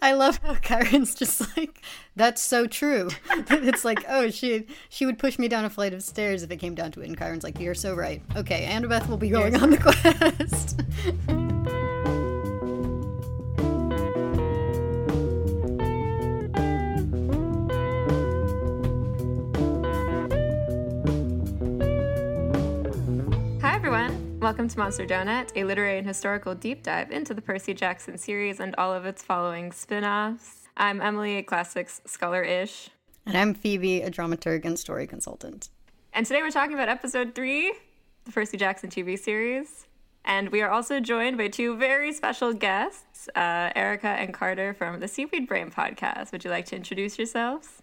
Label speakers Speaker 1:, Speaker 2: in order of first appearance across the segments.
Speaker 1: I love how Chiron's just like, that's so true. it's like, oh, she she would push me down a flight of stairs if it came down to it. And Chiron's like, you're so right. Okay, Annabeth will be going on the quest.
Speaker 2: Welcome to Monster Donut, a literary and historical deep dive into the Percy Jackson series and all of its following spin offs. I'm Emily, a classics scholar ish.
Speaker 1: and I'm Phoebe, a dramaturg and story consultant.
Speaker 2: And today we're talking about episode three, the Percy Jackson TV series. And we are also joined by two very special guests, uh, Erica and Carter from the Seaweed Brain podcast. Would you like to introduce yourselves?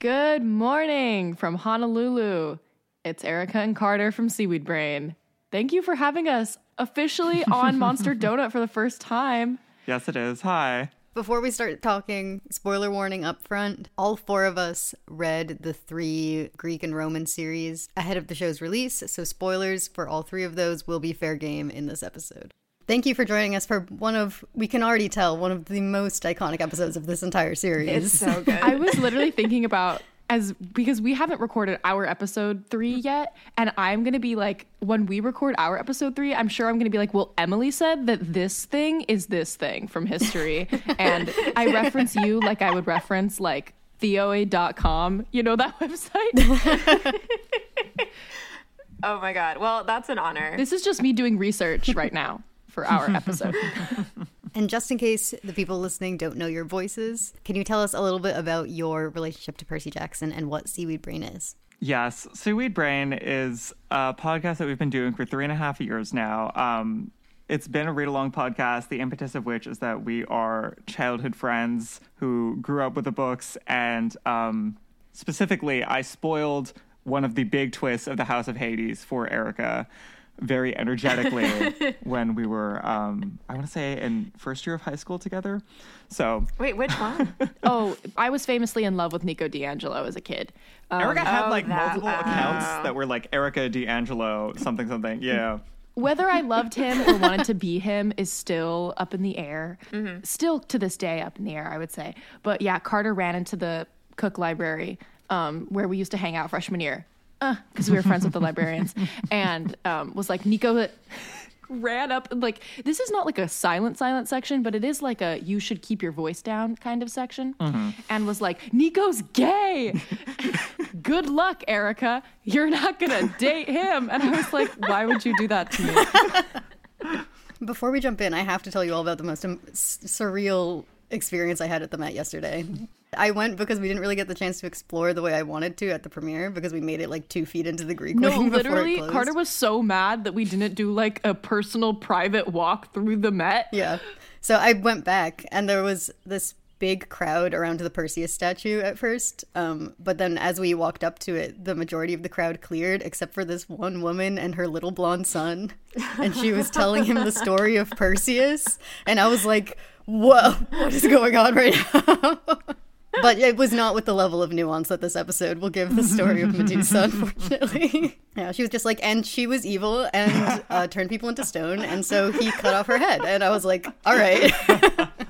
Speaker 3: Good morning from Honolulu. It's Erica and Carter from Seaweed Brain. Thank you for having us officially on Monster Donut for the first time.
Speaker 4: Yes, it is. Hi.
Speaker 1: Before we start talking, spoiler warning up front, all four of us read the three Greek and Roman series ahead of the show's release, so spoilers for all three of those will be fair game in this episode. Thank you for joining us for one of, we can already tell, one of the most iconic episodes of this entire series.
Speaker 2: It's so good.
Speaker 3: I was literally thinking about as because we haven't recorded our episode three mm. yet, and I'm gonna be like, when we record our episode three, I'm sure I'm gonna be like, well, Emily said that this thing is this thing from history, and I reference you like I would reference like theoi.com, you know that website?
Speaker 2: oh my God. Well, that's an honor.
Speaker 3: this is just me doing research right now for our episode.
Speaker 1: And just in case the people listening don't know your voices, can you tell us a little bit about your relationship to Percy Jackson and what Seaweed Brain is?
Speaker 4: Yes, Seaweed Brain is a podcast that we've been doing for three and a half years now. Um, it's been a read along podcast, the impetus of which is that we are childhood friends who grew up with the books. And um, specifically, I spoiled one of the big twists of the House of Hades for Erica very energetically when we were, um, I want to say, in first year of high school together. So
Speaker 2: Wait, which one?
Speaker 3: oh, I was famously in love with Nico di Angelo as a kid. Um,
Speaker 4: Erica had
Speaker 2: oh,
Speaker 4: like
Speaker 2: that-
Speaker 4: multiple accounts that were like Erica di Angelo, something, something. Yeah.
Speaker 3: whether I loved him or wanted to be him is still up in the air. Still to this day up in the air, I would say. But yeah, Carter ran into the Cook Library um, where we used to hang out freshman year because we were friends with the librarians, and um, was like Nico. ran up like this is not like a silent silent section but it is like a you should keep your voice down kind of section and was like nico's gay! Good luck erica. You're not gonna date him. And i was like why would you do that to me?
Speaker 1: Before we jump in, I have to tell you all about the most um, s- surreal experience I had at the Met yesterday. I went because we didn't really get the chance to explore the way I wanted to at the premiere because we made it like two feet into the Greek
Speaker 3: No, literally. Carter was so mad that we didn't do like a personal private walk through the Met.
Speaker 1: Yeah. So I went back and there was this big crowd around the Perseus statue at first. Um, but then as we walked up to it, the majority of the crowd cleared except for this one woman and her little blonde son. And she was telling him the story of Perseus. And I was like, whoa, what is going on right now? But it was not with the level of nuance that this episode will give the story of Medusa, unfortunately. yeah, she was just like, and she was evil and uh, turned people into stone, and so he cut off her head. And I was like, all right.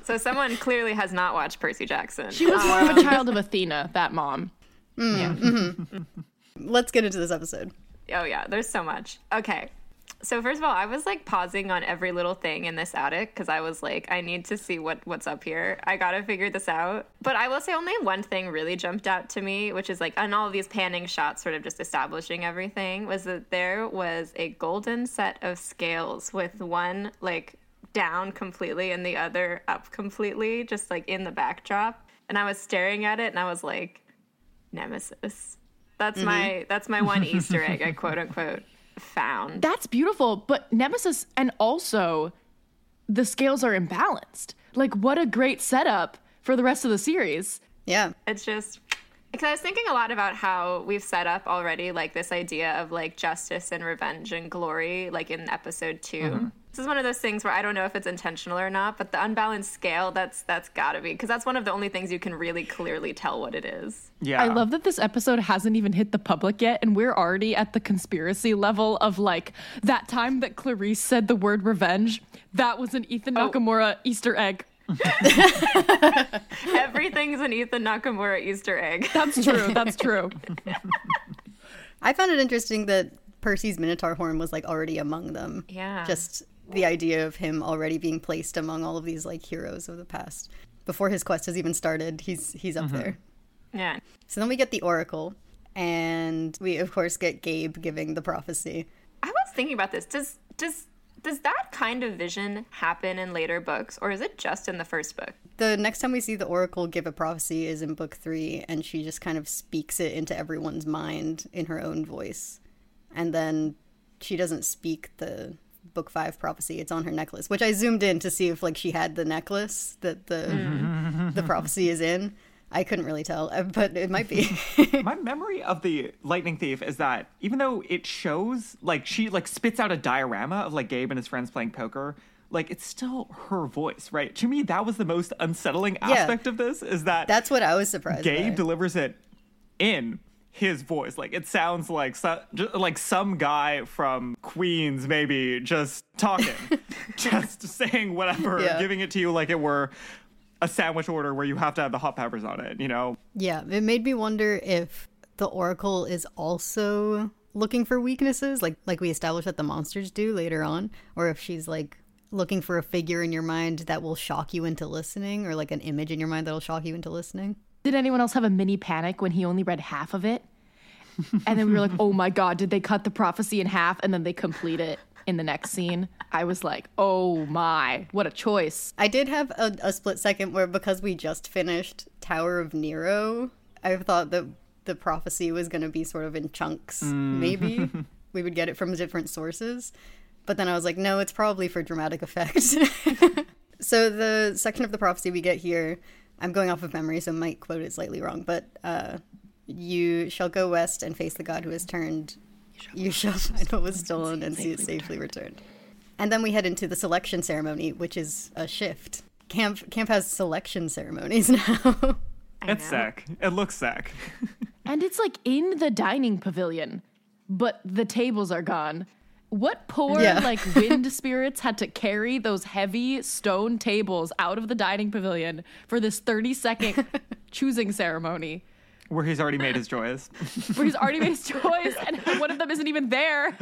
Speaker 2: So someone clearly has not watched Percy Jackson.
Speaker 3: She was more of a um, child of Athena, that mom. Mm, yeah. Mm-hmm.
Speaker 1: Let's get into this episode.
Speaker 2: Oh yeah, there's so much. Okay. So first of all, I was like pausing on every little thing in this attic because I was like, I need to see what what's up here. I gotta figure this out. But I will say only one thing really jumped out to me, which is like on all these panning shots, sort of just establishing everything, was that there was a golden set of scales with one like down completely and the other up completely, just like in the backdrop. And I was staring at it and I was like, Nemesis. That's mm-hmm. my that's my one Easter egg I quote unquote found.
Speaker 3: That's beautiful, but Nemesis and also the scales are imbalanced. Like, what a great setup for the rest of the series.
Speaker 1: Yeah.
Speaker 2: It's just because I was thinking a lot about how we've set up already like this idea of like justice and revenge and glory, like in episode 2 mm-hmm. This is one of those things where I don't know if it's intentional or not, but the unbalanced scale, that's that's gotta be because that's one of the only things you can really clearly tell what it is.
Speaker 4: Yeah.
Speaker 3: I love that this episode hasn't even hit the public yet, and we're already at the conspiracy level of like that time that Clarisse said the word revenge. That was an Ethan oh. Nakamura Easter egg.
Speaker 2: Everything's an Ethan Nakamura Easter egg.
Speaker 3: That's true. That's true.
Speaker 1: I found it interesting that Percy's Minotaur horn was like already among them.
Speaker 2: Yeah.
Speaker 1: Just the idea of him already being placed among all of these like heroes of the past. Before his quest has even started, he's he's up mm-hmm. there.
Speaker 2: Yeah.
Speaker 1: So then we get the Oracle, and we of course get Gabe giving the prophecy.
Speaker 2: I was thinking about this. Does does does that kind of vision happen in later books, or is it just in the first book?
Speaker 1: The next time we see the Oracle give a prophecy is in book three, and she just kind of speaks it into everyone's mind in her own voice. And then she doesn't speak the book five prophecy. It's on her necklace, which I zoomed in to see if like she had the necklace that the the prophecy is in. I couldn't really tell, uh, but it might be.
Speaker 4: My memory of the lightning thief is that even though it shows like she like spits out a diorama of like Gabe and his friends playing poker, like it's still her voice, right? To me, that was the most unsettling aspect of this is that
Speaker 1: That's what I was surprised.
Speaker 4: Gabe
Speaker 1: by.
Speaker 4: delivers it in his voice. Like it sounds like so, like some guy from Queens, maybe just talking, just saying whatever,
Speaker 1: Yeah.
Speaker 4: giving it to you like it were a sandwich order where you have to have the hot peppers on it. You know?
Speaker 1: Yeah, it made me wonder if the Oracle is also looking for weaknesses, like like we established that the monsters do later on, or if she's like looking for a figure in your mind that will shock you into listening, or like an image in your mind that'll shock you into listening.
Speaker 3: Did anyone else have a mini panic when he only read half of it? And then we were like, oh my God, did they cut the prophecy in half and then they complete it in the next scene? I was like, oh my, what a choice.
Speaker 1: I did have a, a split second where because we just finished Tower of Nero, I thought that the prophecy was going to be sort of in chunks. Mm. Maybe we would get it from different sources, but then I was like, no, it's probably for dramatic effect. so the section of the prophecy we get here, I'm going off of memory, so might quote it slightly wrong, but uh, you shall go west and face the god who has turned. You shall find what was stolen and see it safely returned. And then we head into the selection ceremony, which is a shift. Camp camp has selection ceremonies now.
Speaker 4: It's sick. It looks sick.
Speaker 3: And it's like in the dining pavilion, but the tables are gone. What poor
Speaker 1: Yeah.
Speaker 3: like wind spirits had to carry those heavy stone tables out of the dining pavilion for this 30 second choosing ceremony
Speaker 4: Where he's already made his choice.
Speaker 3: where he's already made his choice and one of them isn't even there.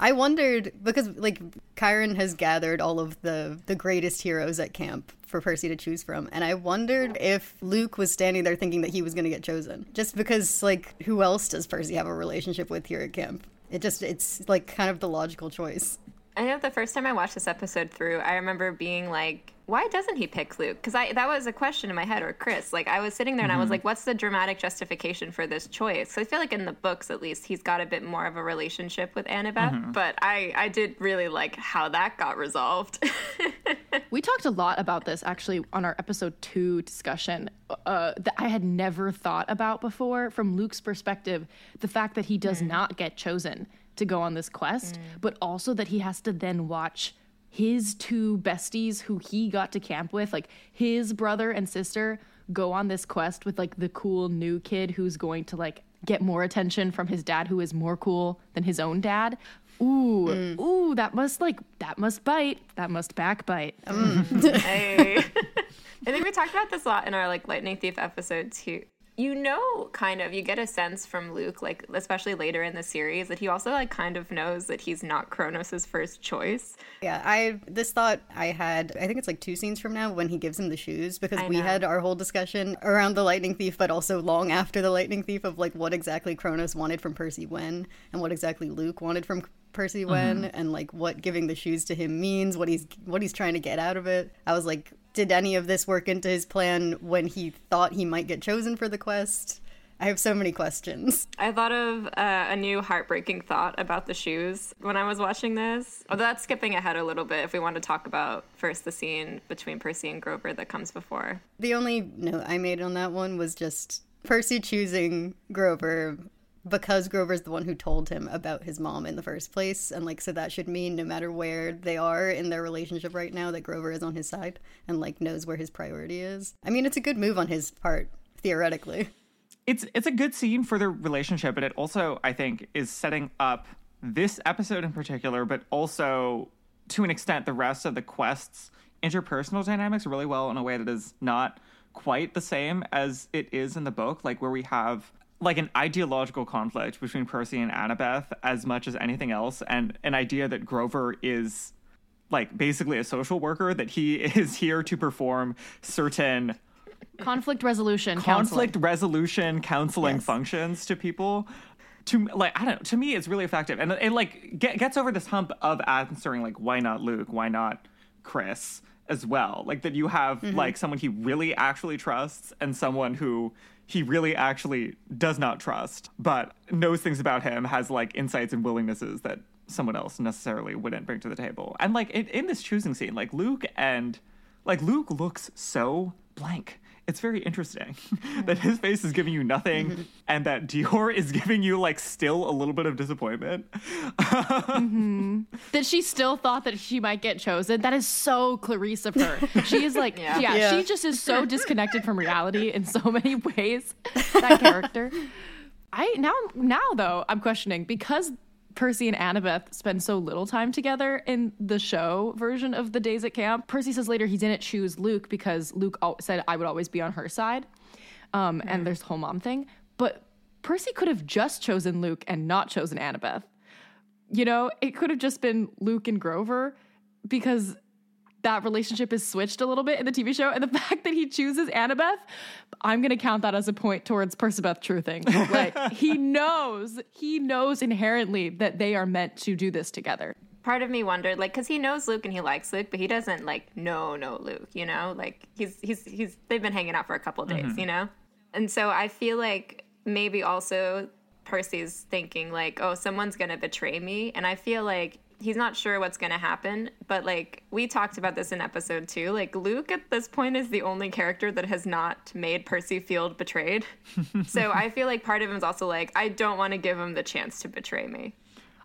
Speaker 1: I wondered because like Chiron has gathered all of the the greatest heroes at camp for Percy to choose from, and I wondered if Luke was standing there thinking that he was going to get chosen, just because like who else does Percy have a relationship with here at camp? It just it's like kind of the logical choice.
Speaker 2: I know the first time I watched this episode through, I remember being like, why doesn't he pick Luke? Because I that was a question in my head, or Chris. Like I was sitting there and I was mm-hmm. like, what's the dramatic justification for this choice? So I feel like in the books, at least, he's got a bit more of a relationship with Annabeth. Mm-hmm. But I I did really like how that got resolved.
Speaker 3: We talked a lot about this actually on our episode two discussion uh, that I had never thought about before from Luke's perspective. The fact that he does hmm. not get chosen to go on this quest, mm. but also that he has to then watch his two besties who he got to camp with, like his brother and sister, go on this quest with like the cool new kid who's going to like get more attention from his dad who is more cool than his own dad. Ooh, mm. ooh, that must like that must bite. That must backbite. Mm.
Speaker 2: Hey. I think we talked about this a lot in our like Lightning Thief episode too. You know, kind of, you get a sense from Luke, like especially later in the series, that he also like kind of knows that he's not Kronos' first choice.
Speaker 1: Yeah, I this thought I had. I think it's like two scenes from now when he gives him the shoes because we had our whole discussion around the Lightning Thief, but also long after the Lightning Thief of like what exactly Kronos wanted from Percy when and what exactly Luke wanted from Percy Wen and like what giving the shoes to him means, what he's what he's trying to get out of it. I was like, did any of this work into his plan when he thought he might get chosen for the quest? I have so many questions.
Speaker 2: I thought of uh, a new heartbreaking thought about the shoes when I was watching this. Although that's skipping ahead a little bit if we want to talk about first the scene between Percy and Grover that comes before.
Speaker 1: The only note I made on that one was just Percy choosing Grover because Grover's the one who told him about his mom in the first place. And, like, so that should mean no matter where they are in their relationship right now, that Grover is on his side and, like, knows where his priority is. I mean, it's a good move on his part, theoretically.
Speaker 4: it's it's a good scene for their relationship, but it also I think is setting up this episode in particular, but also to an extent the rest of the quests interpersonal dynamics really well in a way that is not quite the same as it is in the book, like where we have like an ideological conflict between Percy and Annabeth as much as anything else, and an idea that Grover is like basically a social worker, that he is here to perform certain
Speaker 3: Conflict resolution. counseling.
Speaker 4: conflict resolution counseling
Speaker 1: Yes.
Speaker 4: functions to people to like i don't know to me it's really effective and it like get, gets over this hump of answering like why not luke why not chris as well like that you have mm-hmm. like someone he really actually trusts and someone who he really actually does not trust but knows things about him has like insights and willingnesses that someone else necessarily wouldn't bring to the table and like in, in this choosing scene like luke and like Luke looks so blank. It's very interesting that his face is giving you nothing and that Dior is giving you like still a little bit of disappointment. Mm-hmm.
Speaker 3: that she still thought that she might get chosen. That is so Clarisse of her. She is like,
Speaker 2: Yeah.
Speaker 3: yeah,
Speaker 1: Yeah.
Speaker 3: she just is so disconnected from reality in so many ways. That character. I now now though I'm questioning because Percy and Annabeth spend so little time together in the show version of the days at camp. Percy says later he didn't choose Luke because Luke said I would always be on her side. Um, and there's the whole mom thing. But Percy could have just chosen Luke and not chosen Annabeth. You know, it could have just been Luke and Grover because that relationship is switched a little bit in the TV show. And the fact that he chooses Annabeth, I'm going to count that as a point towards Percabeth truthing. Like, he knows, he knows inherently that they are meant to do this together.
Speaker 2: Part of me wondered, like, because he knows Luke and he likes Luke, but he doesn't like know know Luke. You know, like he's he's he's they've been hanging out for a couple of days. Mm-hmm. You know, and so I feel like maybe also Percy's thinking like, oh, someone's gonna betray me, and I feel like he's not sure what's gonna happen. But like we talked about this in episode two, like Luke at this point is the only character that has not made Percy feel betrayed. so I feel like part of him is also like, I don't want to give him the chance to betray me.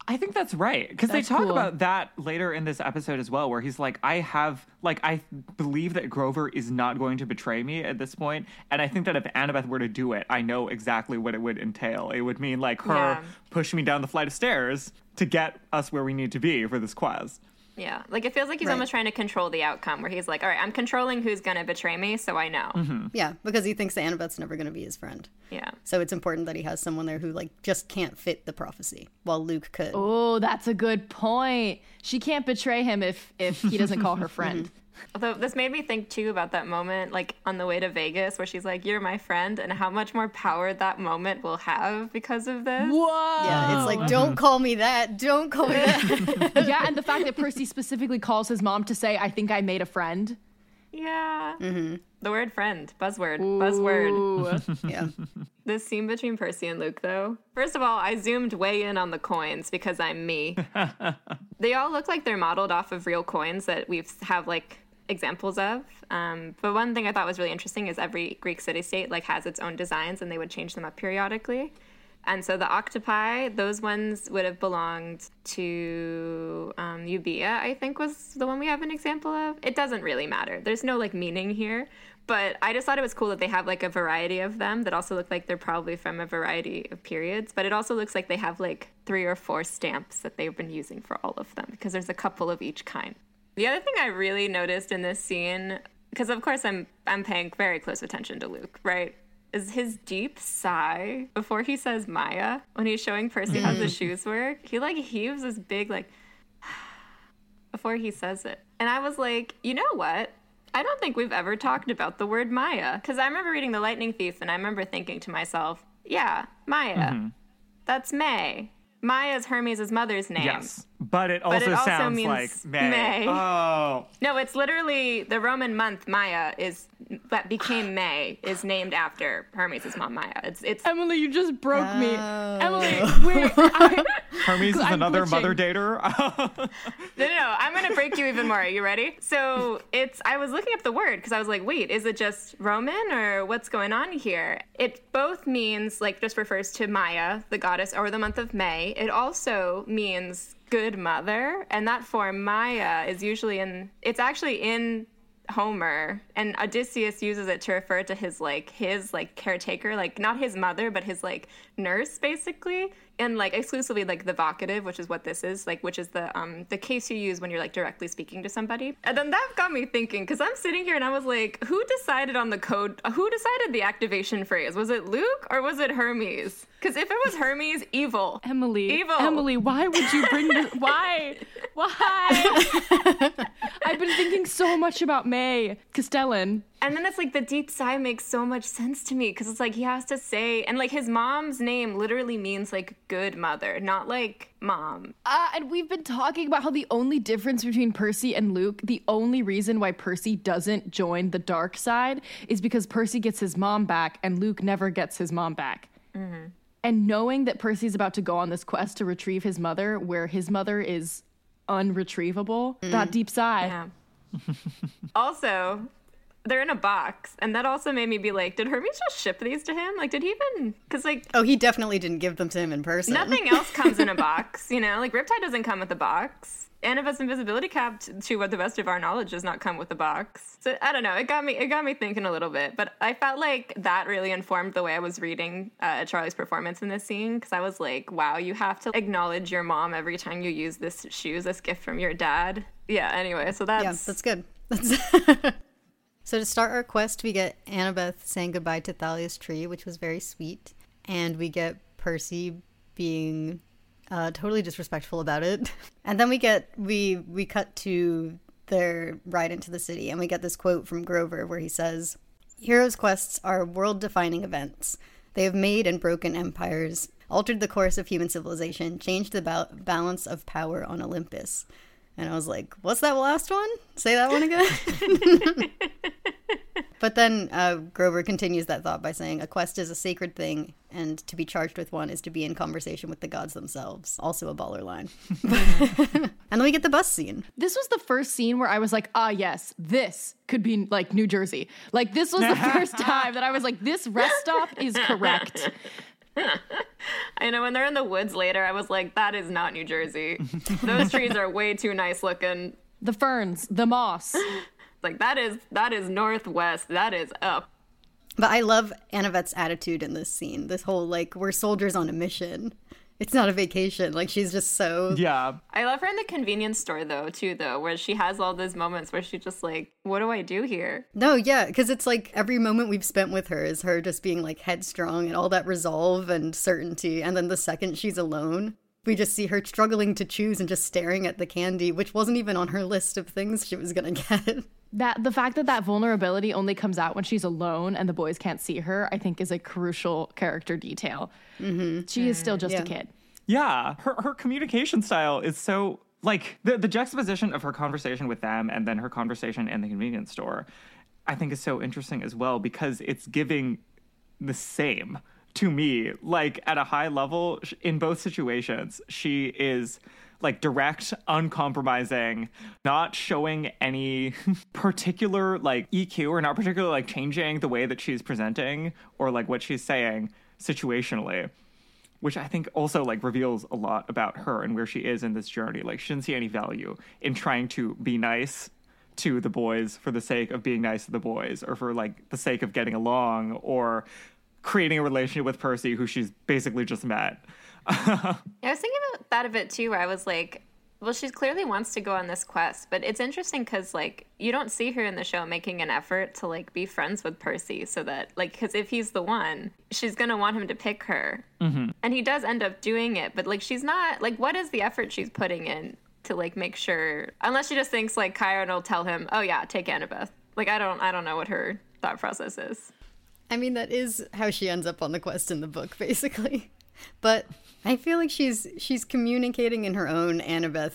Speaker 4: I think that's right because they talk
Speaker 3: cool.
Speaker 4: about that later in this episode as well, where he's like, "I have like I believe that Grover is not going to betray me at this point, and I think that if Annabeth were to do it, I know exactly what it would entail. It would mean like her
Speaker 2: Yeah.
Speaker 4: pushing me down the flight of stairs to get us where we need to be for this quest."
Speaker 2: Yeah, like it feels like he's
Speaker 1: Right.
Speaker 2: almost trying to control the outcome, where he's like, "All right, I'm controlling who's gonna betray me, so I know." Mm-hmm.
Speaker 1: Yeah, because he thinks Annabeth's never going to be his friend.
Speaker 2: Yeah,
Speaker 1: So it's important that he has someone there who, like, just can't fit the prophecy, while Luke could.
Speaker 3: Oh, that's a good point. She can't betray him if if he doesn't call her mm-hmm. friend.
Speaker 2: Although this made me think too about that moment, like on the way to Vegas, where she's like, "You're my friend," and how much more power that moment will have because of this.
Speaker 3: Whoa.
Speaker 1: Yeah, it's like, mm-hmm. don't call me that. Don't call me that.
Speaker 3: yeah, and the fact that Percy specifically calls his mom to say, I think I made a friend.
Speaker 2: Yeah. Mm-hmm. The word friend, buzzword, buzzword.
Speaker 1: yeah.
Speaker 2: This scene between Percy and Luke, though. First of all, I zoomed way in on the coins because I'm me. they all look like they're modeled off of real coins that we have have like examples of. Um, but one thing I thought was really interesting is every Greek city-state like has its own designs, and they would change them up periodically. And so the octopi, those ones would have belonged to um, Euboea, I think was the one we have an example of. It doesn't really matter. There's no like meaning here. But I just thought it was cool that they have like a variety of them that also look like they're probably from a variety of periods. But it also looks like they have like three or four stamps that they've been using for all of them because there's a couple of each kind. The other thing I really noticed in this scene, because of course I'm I'm paying very close attention to Luke, right? Is his deep sigh before he says Maia when he's showing Percy how the mm. shoes work. He like heaves this big like before he says it. And I was like, you know what? I don't think we've ever talked about the word Maia. Because I remember reading The Lightning Thief and I remember thinking to myself, yeah, Maia. Mm-hmm. That's May. Maia's Hermes' mother's name.
Speaker 4: Yes, but it also,
Speaker 2: it also
Speaker 4: sounds
Speaker 2: means
Speaker 4: like May.
Speaker 2: May.
Speaker 4: Oh,
Speaker 2: No, it's literally the Roman month Maia is that became May is named after Hermes' mom Maia. It's it's
Speaker 3: Emily, you just broke me.
Speaker 1: Oh.
Speaker 3: Emily, wait. I,
Speaker 4: Hermes is
Speaker 3: I'm
Speaker 4: another
Speaker 3: glitching.
Speaker 4: mother dater.
Speaker 2: No, no, no. I'm gonna break you even more. Are you ready? So it's. I was looking up the word because I was like, wait, is it just Roman or what's going on here? It both means like just refers to Maia, the goddess, or the month of May. It also means good mother, and that form Maia is usually in. It's actually in Homer, and Odysseus uses it to refer to his like his like caretaker, like not his mother, but his like nurse, basically, and like exclusively like the vocative, which is what this is, like which is the um the case you use when you're like directly speaking to somebody. And then that got me thinking because I'm sitting here and I was like, who decided on the code? Who decided the activation phrase? Was it Luke or was it Hermes? Because if it was Hermes, evil.
Speaker 3: Emily,
Speaker 2: Evil.
Speaker 3: Emily, why would you bring this? Why? Why? I've been thinking so much about May Castellan.
Speaker 2: And then it's like the deep sigh makes so much sense to me because it's like he has to say, and like his mom's name literally means like good mother, not like mom.
Speaker 3: Uh, and we've been talking about how the only difference between Percy and Luke, the only reason why Percy doesn't join the dark side is because Percy gets his mom back and Luke never gets his mom back. And knowing that Percy's about to go on this quest to retrieve his mother, where his mother is unretrievable, that deep sigh.
Speaker 2: Yeah. also, they're in a box, and that also made me be like, did Hermes just ship these to him? Like, did he even? Because like
Speaker 1: Oh, he definitely didn't give them to him in person.
Speaker 2: nothing else comes in a box, you know. Like Riptide doesn't come with a box. Annabeth's invisibility cap, t- to what the best of our knowledge, does not come with a box. So I don't know. It got me. It got me thinking a little bit. But I felt like that really informed the way I was reading uh, Charlie's performance in this scene because I was like, "Wow, you have to acknowledge your mom every time you use this shoes, this gift from your dad." Yeah. Anyway, so that's
Speaker 1: Yeah, that's good. That's so to start our quest, we get Annabeth saying goodbye to Thalia's tree, which was very sweet, and we get Percy being uh, totally disrespectful about it. And then we get we we cut to their ride into the city, and we get this quote from Grover where he says, "Heroes' quests are world-defining events. They have made and broken empires." Altered the course of human civilization, changed the ba- balance of power on Olympus. And I was like, what's that last one? Say that one again. but then uh, Grover continues that thought by saying, a quest is a sacred thing, and to be charged with one is to be in conversation with the gods themselves. Also a baller line. and then we get the bus scene.
Speaker 3: This was the first scene where I was like, ah, yes, this could be like New Jersey. Like, this was the first time that I was like, this rest stop is correct.
Speaker 2: I know when they're in the woods later, I was like, that is not New Jersey. Those trees are way too nice looking.
Speaker 3: The ferns, the moss.
Speaker 2: Like that is that is northwest. That is up.
Speaker 1: But I love Annabeth's attitude in this scene. This whole, like, we're soldiers on a mission. It's not a vacation. Like, she's just so.
Speaker 4: yeah,
Speaker 2: I love her in the convenience store though, too, though, where she has all those moments where she's just like, What do I do here?
Speaker 1: No, yeah, because it's like every moment we've spent with her is her just being like headstrong and all that resolve and certainty. And then the second she's alone, we just see her struggling to choose and just staring at the candy, which wasn't even on her list of things she was gonna get.
Speaker 3: That the fact that that vulnerability only comes out when she's alone and the boys can't see her, I think, is a crucial character detail. Mm-hmm. She is still just a kid.
Speaker 4: Yeah, her her communication style is so like the the juxtaposition of her conversation with them and then her conversation in the convenience store. I think is so interesting as well because it's giving the same to me. Like at a high level in both situations, she is like direct, uncompromising, not showing any particular like EQ or not particularly like changing the way that she's presenting or like what she's saying situationally which I think also like reveals a lot about her and where she is in this journey. Like she didn't see any value in trying to be nice to the boys for the sake of being nice to the boys or for like the sake of getting along or creating a relationship with Percy who she's basically just met.
Speaker 2: I was thinking about that a bit too, where I was like, well, she clearly wants to go on this quest, but it's interesting because like you don't see her in the show making an effort to like be friends with Percy, so that like because if he's the one, she's gonna want him to pick her, mm-hmm. and he does end up doing it, but like she's not like what is the effort she's putting in to like make sure, unless she just thinks like Chiron will tell him, oh yeah, take Annabeth. Like I don't, I don't know what her thought process is.
Speaker 1: I mean, that is how she ends up on the quest in the book, basically. But I feel like she's she's communicating in her own Annabeth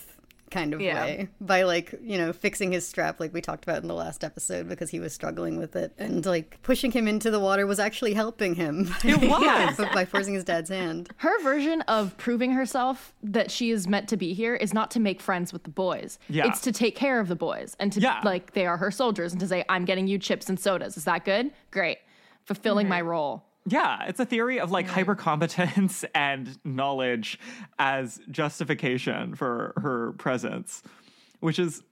Speaker 1: kind of
Speaker 2: Yeah.
Speaker 1: way by like you know fixing his strap like we talked about in the last episode because he was struggling with it and like pushing him into the water was actually helping him
Speaker 4: It was.
Speaker 1: by, by forcing his dad's hand
Speaker 3: Her version of proving herself that she is meant to be here is not to make friends with the boys.
Speaker 4: Yeah.
Speaker 3: It's to take care of the boys and to
Speaker 4: Yeah.
Speaker 3: like they are her soldiers and to say, I'm getting you chips and sodas. Is that good? Great. Fulfilling mm-hmm. my role.
Speaker 4: Yeah, it's a theory of like hypercompetence and knowledge as justification for her presence, which is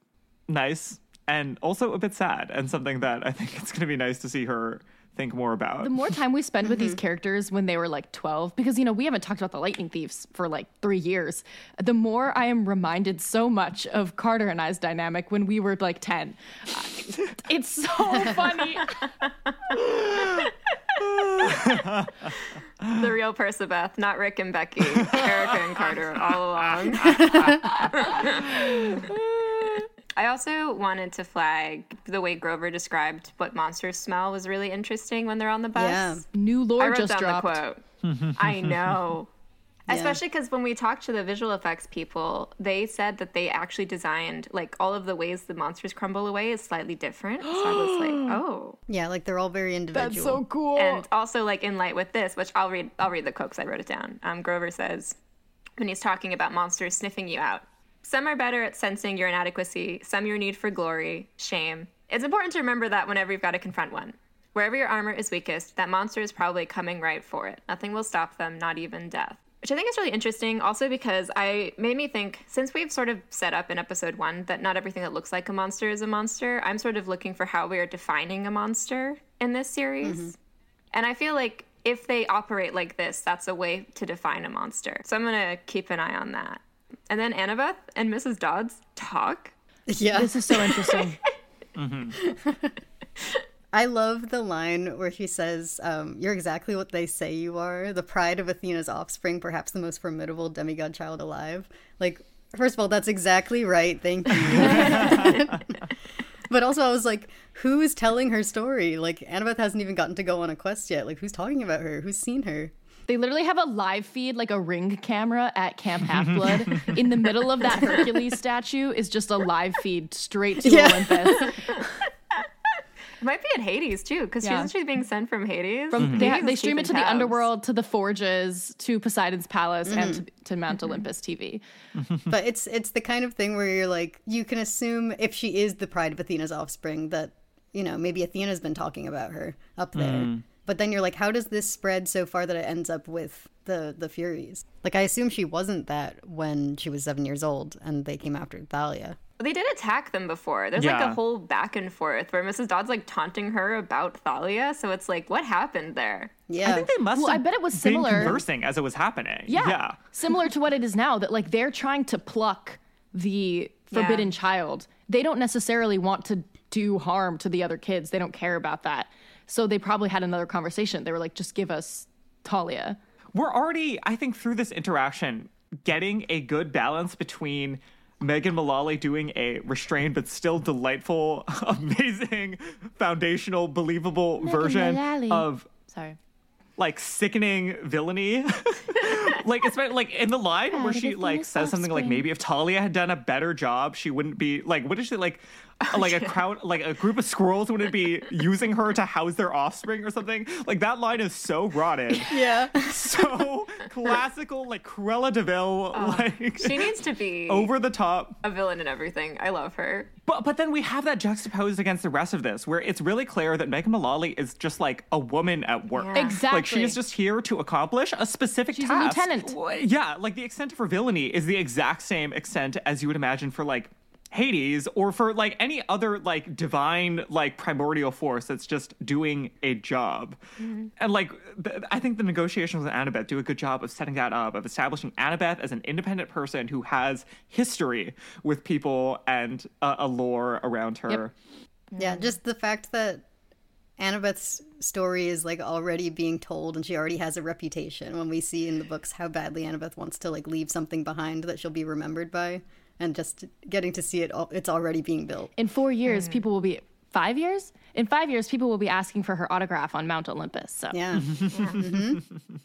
Speaker 4: nice and also a bit sad and something that I think it's going to be nice to see her think more about.
Speaker 3: The more time we spend with these characters when they were like 12, because, you know, we haven't talked about the Lightning Thieves for like three years, the more I am reminded so much of Carter and I's dynamic when we were like 10. Uh, It's so funny.
Speaker 2: The real Persebeth, not Rick and Becky, Erica and Carter all along. I also wanted to flag the way Grover described what monsters smell was really interesting when they're on the bus.
Speaker 1: Yeah.
Speaker 3: New
Speaker 2: I wrote
Speaker 3: just
Speaker 2: down
Speaker 3: dropped.
Speaker 2: the quote. I know. Especially because when we talked to the visual effects people, they said that they actually designed like all of the ways the monsters crumble away is slightly different. So I was like, oh.
Speaker 1: yeah like they're all very individual
Speaker 3: That's so cool.
Speaker 2: And also, like in light with this, which I'll read, I'll read the quote 'cause I wrote it down. Um, Grover says, when he's talking about monsters sniffing you out, some are better at sensing your inadequacy, some your need for glory, shame. It's important to remember that whenever you've got to confront one. Wherever your armor is weakest, that monster is probably coming right for it. Nothing will stop them, not even death. Which I think is really interesting, also because I made me think since we've sort of set up in episode one that not everything that looks like a monster is a monster. I'm sort of looking for how we are defining a monster in this series. Mm-hmm. And I feel like if they operate like this, that's a way to define a monster. So I'm gonna keep an eye on that. And then Annabeth and Mrs. Dodds talk.
Speaker 1: yeah
Speaker 3: this is so interesting. Mm-hmm.
Speaker 1: I love the line where he says, um, You're exactly what they say you are, the pride of Athena's offspring, perhaps the most formidable demigod child alive. Like, first of all, that's exactly right. Thank you. but also, I was like, Who is telling her story? Like, Annabeth hasn't even gotten to go on a quest yet. Like, who's talking about her? Who's seen her?
Speaker 3: They literally have a live feed, like a ring camera at Camp Half Blood. In the middle of that Hercules statue is just a live feed straight to
Speaker 1: Yeah.
Speaker 3: Olympus.
Speaker 2: It might be in Hades too, because
Speaker 3: Yeah.
Speaker 2: isn't she being sent from Hades?
Speaker 3: From, mm-hmm. they, ha-
Speaker 2: Hades
Speaker 3: they
Speaker 2: is
Speaker 3: stream it to
Speaker 2: keeping
Speaker 3: the underworld, to the forges, to Poseidon's palace, and mm-hmm. to, to Mount mm-hmm. Olympus TV.
Speaker 1: but it's it's the kind of thing where you're like you can assume if she is the pride of Athena's offspring that you know maybe Athena's been talking about her up there. Mm. But then you're like, how does this spread so far that it ends up with the the Furies? Like I assume she wasn't that when she was seven years old and they came after Thalia.
Speaker 2: They did attack them before. There's like a whole back and forth where Mrs. Dodd's like taunting her about Thalia. So it's like, what happened there?
Speaker 1: Yeah,
Speaker 4: I think they must
Speaker 3: Well, I bet it was
Speaker 4: been
Speaker 3: similar-
Speaker 4: conversing as it was happening.
Speaker 3: Yeah.
Speaker 4: Yeah.
Speaker 3: Similar to what it is now, that like they're trying to pluck the forbidden
Speaker 2: Yeah.
Speaker 3: child. They don't necessarily want to do harm to the other kids. They don't care about that. So they probably had another conversation. They were like, just give us Thalia.
Speaker 4: we're already, I think, through this interaction, getting a good balance between Megan Mullally doing a restrained but still delightful, amazing, foundational, believable version
Speaker 3: Mullally.
Speaker 4: of
Speaker 3: Sorry.
Speaker 4: like sickening villainy. like it's like in the line where she like says something like maybe if Thalia had done a better job, she wouldn't be like what is she like like a crowd like a group of squirrels wouldn't be using her to house their offspring or something. Like that line is so rotted.
Speaker 1: Yeah.
Speaker 4: So classical like Cruella de Vil oh, like
Speaker 2: She needs to be
Speaker 4: over the top.
Speaker 2: a villain in everything. I love her.
Speaker 4: But but then we have that juxtaposed against the rest of this, where it's really clear that Megan Mullally is just like a woman at work.
Speaker 2: Yeah.
Speaker 3: Exactly.
Speaker 4: Like she is just here to accomplish a specific
Speaker 3: She's a
Speaker 4: task.
Speaker 3: lieutenant.
Speaker 4: Yeah, like the extent of her villainy is the exact same extent as you would imagine for like Hades or for like any other like divine like primordial force that's just doing a job.
Speaker 3: Mm-hmm.
Speaker 4: And like th- I think the negotiations with Annabeth do a good job of setting that up, of establishing Annabeth as an independent person who has history with people and uh, a lore around her.
Speaker 1: Yeah, just the fact that Annabeth's story is like already being told and she already has a reputation when we see in the books how badly Annabeth wants to like leave something behind that she'll be remembered by and just getting to see it all it's already being built.
Speaker 3: In four years, mm. people will be five years. In five years, people will be asking for her autograph on Mount Olympus. So
Speaker 1: Yeah. Mm-hmm.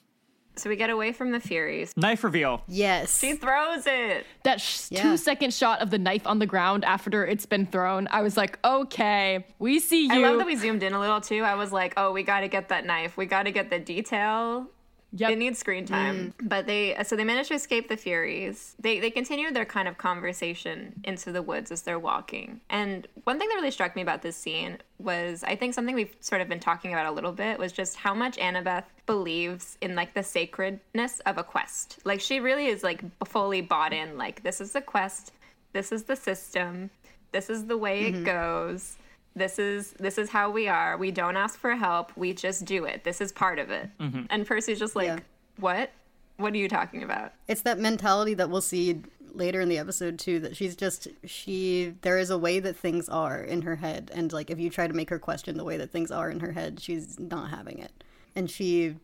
Speaker 2: So we get away from the Furies.
Speaker 4: Knife reveal.
Speaker 1: yes.
Speaker 2: She throws it.
Speaker 3: that sh-
Speaker 1: Yeah.
Speaker 3: two second shot of the knife on the ground after it's been thrown, I was like, okay, we see you.
Speaker 2: I love that we zoomed in a little too. I was like, oh, we got to get that knife. We got to get the detail.
Speaker 3: Yep.
Speaker 2: It needs screen time. Mm. But they uh, so they managed to escape the Furies. They they continue their kind of conversation into the woods as they're walking. And one thing that really struck me about this scene was I think something we've sort of been talking about a little bit was just how much Annabeth believes in like the sacredness of a quest. Like she really is like fully bought in like this is the quest, this is the system, this is the way it mm-hmm. goes this is this is how we are. We don't ask for help. We just do it. This is part of it. Mm-hmm. And percy's just like
Speaker 1: Yeah.
Speaker 2: what? What are you talking about?
Speaker 1: It's that mentality that we'll see later in the episode too that she's just she there is a way that things are in her head. And like if you try to make her question the way that things are in her head she's not having it. And she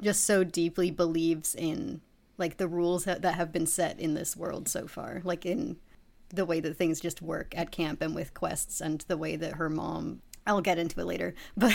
Speaker 1: just so deeply believes in like the rules that, that have been set in this world so far like in the way that things just work at camp and with quests and the way that her mom I'll get into it later, but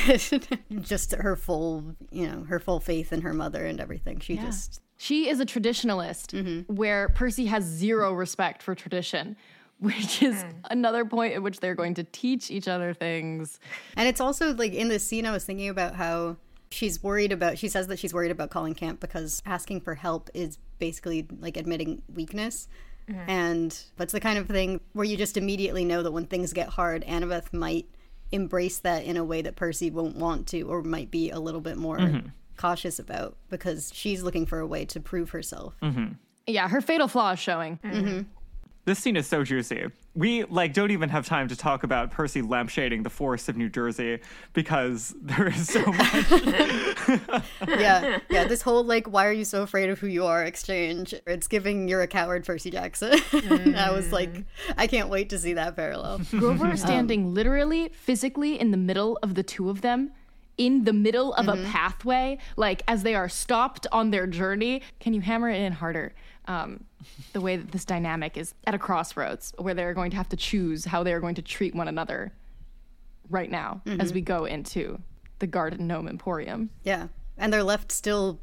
Speaker 1: just her full, you know, her full faith in her mother and everything. She just
Speaker 3: She is a traditionalist,
Speaker 1: Mm-hmm.
Speaker 3: where Percy has zero respect for tradition, which is
Speaker 1: Hmm.
Speaker 3: another point at which they're going to teach each other things.
Speaker 1: And it's also like in this scene, I was thinking about how she's worried about, she says that she's worried about calling camp because asking for help is basically like admitting weakness. Mm-hmm. And that's the kind of thing where you just immediately know that when things get hard, Annabeth might embrace that in a way that Percy won't want to or might be a little bit more mm-hmm. cautious about because she's looking for a way to prove herself. Mm-hmm.
Speaker 3: Yeah, her fatal flaw is showing.
Speaker 4: This scene is so juicy. We like don't even have time to talk about Percy lampshading the forests of New Jersey because there is so much.
Speaker 1: yeah, yeah. This whole like, why are you so afraid of who you are exchange? It's giving you're a coward, Percy Jackson. I was like, I can't wait to see that parallel.
Speaker 3: Grover standing literally, physically in the middle of the two of them, in the middle of
Speaker 1: Mm-hmm.
Speaker 3: a pathway, like as they are stopped on their journey. Can you hammer it in harder? Um, the way that this dynamic is at a crossroads where they're going to have to choose how they're going to treat one another right now
Speaker 1: Mm-hmm.
Speaker 3: as we go into the Garden Gnome Emporium.
Speaker 1: Yeah, and they're left still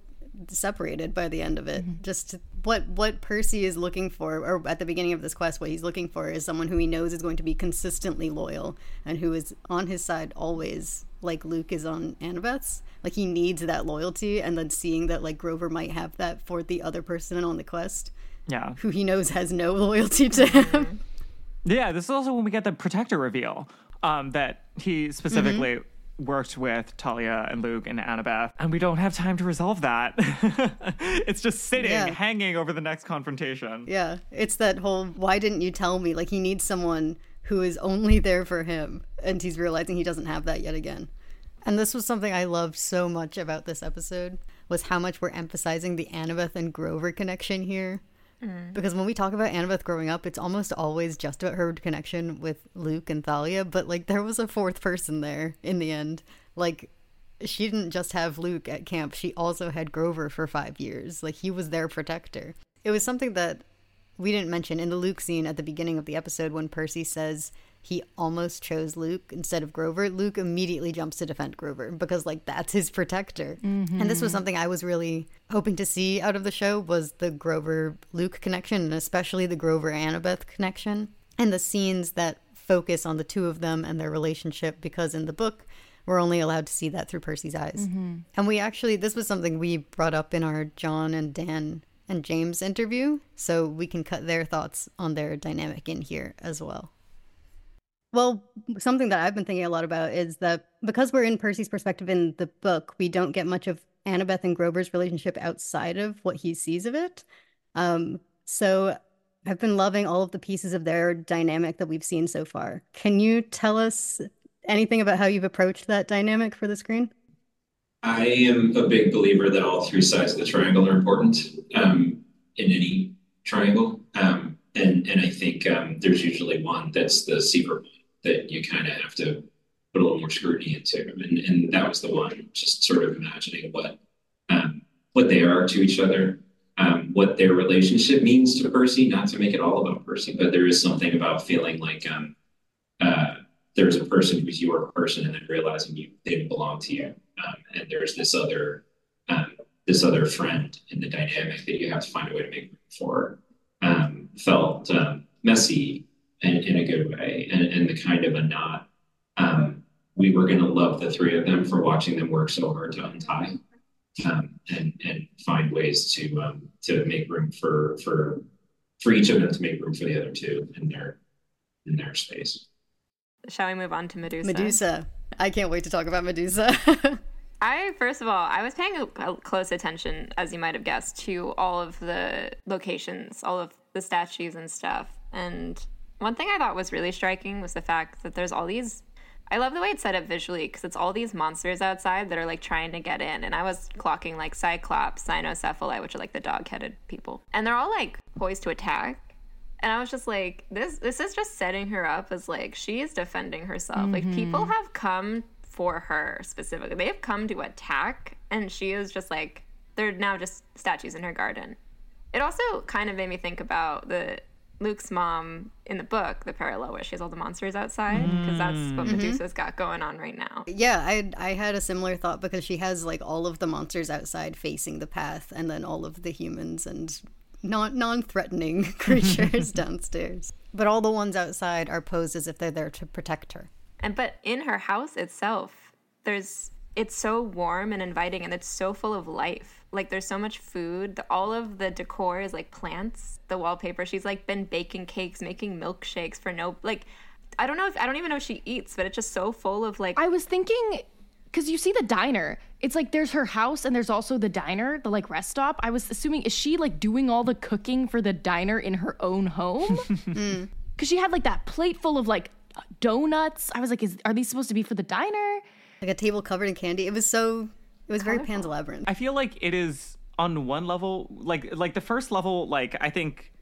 Speaker 1: separated by the end of it. Just what what Percy is looking for, or at the beginning of this quest, what he's looking for is someone who he knows is going to be consistently loyal and who is on his side always, like Luke is on Annabeth's. Like he needs that loyalty, and then seeing that like Grover might have that for the other person on the quest,
Speaker 4: yeah.
Speaker 1: who he knows has no loyalty to him.
Speaker 4: Yeah, this is also when we get the protector reveal um, that he specifically
Speaker 1: Mm-hmm.
Speaker 4: worked with Thalia and Luke and Annabeth, and we don't have time to resolve that. it's just sitting,
Speaker 1: Yeah.
Speaker 4: hanging over the next confrontation.
Speaker 1: Yeah, it's that whole why didn't you tell me? Like he needs someone who is only there for him, and he's realizing he doesn't have that yet again. And this was something I loved so much about this episode was how much we're emphasizing the Annabeth and Grover connection here. Mm. Because when we talk about Annabeth growing up, it's almost always just about her connection with Luke and Thalia, but like there was a fourth person there in the end. Like she didn't just have Luke at camp, she also had Grover for five years. Like he was their protector. It was something that we didn't mention in the Luke scene at the beginning of the episode when Percy says he almost chose Luke instead of Grover, Luke immediately jumps to defend Grover because like that's his protector. Mm-hmm. And this was something I was really hoping to see out of the show was the Grover Luke connection and especially the Grover Annabeth connection and the scenes that focus on the two of them and their relationship because in the book we're only allowed to see that through Percy's eyes. Mm-hmm. And we actually this was something we brought up in our Jon and Dan and James interview, so we can cut their thoughts on their dynamic in here as well. Well, something that I've been thinking a lot about is that because we're in Percy's perspective in the book, we don't get much of Annabeth and Grover's relationship outside of what he sees of it. Um, so I've been loving all of the pieces of their dynamic that we've seen so far. Can you tell us anything about how you've approached that dynamic for the screen?
Speaker 5: I am a big believer that all three sides of the triangle are important um, in any triangle. Um, and, and I think um, there's usually one that's the secret that you kind of have to put a little more scrutiny into. And, and that was the one, just sort of imagining what um, what they are to each other, um, what their relationship means to Percy, not to make it all about Percy, but there is something about feeling like um, uh, there's a person who's your person and then realizing you they belong to you. And there's this other this other friend in the dynamic that you have to find a way to make room for. Felt messy in, in a good way and, and the kind of a knot. um, we were going to love the three of them for watching them work so hard to untie um, and and find ways to um, to make room for for for each of them to make room for the other two in their in their space.
Speaker 2: Shall we move on to Medusa?
Speaker 1: Medusa. I can't wait to talk about Medusa.
Speaker 2: I first of all, I was paying close attention, as you might have guessed, to all of the locations, all of the statues and stuff, and one thing I thought was really striking was the fact that there's all these. I love the way it's set up visually because it's all these monsters outside that are like trying to get in. And I was clocking like Cyclops, Cynocephali, which are like the dog headed people. And they're all like poised to attack. And I was just like, this this is just setting her up as like she is defending herself. Mm-hmm. Like people have come for her specifically. They have come to attack and she is just like they're now just statues in her garden. It also kind of made me think about the Luke's mom in the book, the parallel where she has all the monsters outside, because that's what mm-hmm. Medusa's got going on right now.
Speaker 1: Yeah, I I had a similar thought because she has like all of the monsters outside facing the path, and then all of the humans and non non threatening creatures downstairs. But all the ones outside are posed as if they're there to protect her.
Speaker 2: And but in her house itself, there's it's so warm and inviting, and it's so full of life like there's so much food. The, all of the decor is like plants. The wallpaper. She's like been baking cakes, making milkshakes for no like. I don't know if I don't even know if she eats, but it's just so full of like.
Speaker 3: I was thinking because you see the diner. It's like there's her house and there's also the diner, the like rest stop. I was assuming is she like doing all the cooking for the diner in her own home? Mm. Because she had like that plate full of like donuts. I was like, is are these supposed to be for the diner?
Speaker 1: Like a table covered in candy. It was so it was very Pan's Labyrinth.
Speaker 4: I feel like it is on one level, like like the first level, like I think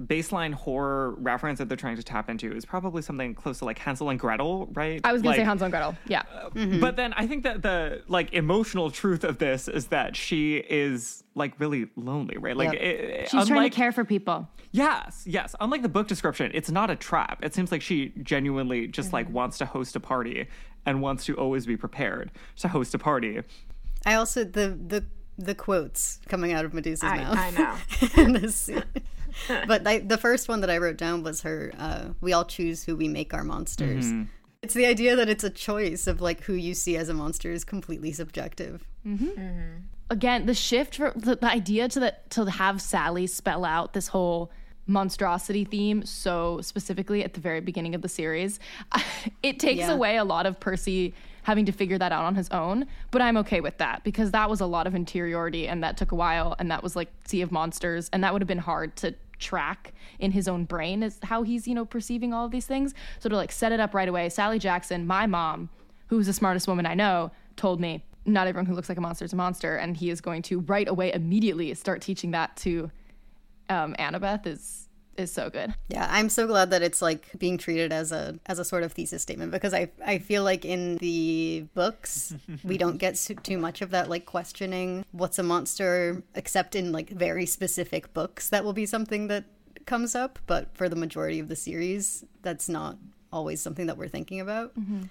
Speaker 4: baseline horror reference that they're trying to tap into is probably something close to like Hansel and Gretel, right?
Speaker 3: I was gonna
Speaker 4: like,
Speaker 3: say Hansel and Gretel, yeah.
Speaker 4: Uh, mm-hmm. But then I think that the like emotional truth of this is that she is like really lonely, right? Like yep.
Speaker 3: it, she's unlike, trying to care for people.
Speaker 4: Yes, yes. Unlike the book description, it's not a trap. It seems like she genuinely just mm-hmm. like wants to host a party and wants to always be prepared to host a party.
Speaker 1: I also the the the quotes coming out of Medusa's
Speaker 2: I,
Speaker 1: mouth.
Speaker 2: I know.
Speaker 1: in this scene. but I, the first one that I wrote down was her. Uh, we all choose who we make our monsters. Mm-hmm. It's the idea that it's a choice of like who you see as a monster is completely subjective.
Speaker 3: Mm-hmm. Mm-hmm. Again, the shift for the, the idea to the, to have Sally spell out this whole monstrosity theme so specifically at the very beginning of the series, it takes yeah. away a lot of Percy having to figure that out on his own. But I'm okay with that because that was a lot of interiority and that took a while. And that was like Sea of Monsters. And that would have been hard to track in his own brain is how he's, you know, perceiving all of these things. So to like set it up right away, Sally Jackson, my mom, who's the smartest woman I know, told me not everyone who looks like a monster is a monster. And he is going to right away immediately start teaching that to um, Annabeth is is so good.
Speaker 1: Yeah, I'm so glad that it's like being treated as a as a sort of thesis statement because I I feel like in the books we don't get too much of that like questioning what's a monster except in like very specific books that will be something that comes up, but for the majority of the series, that's not always something that we're thinking about. Mm-hmm.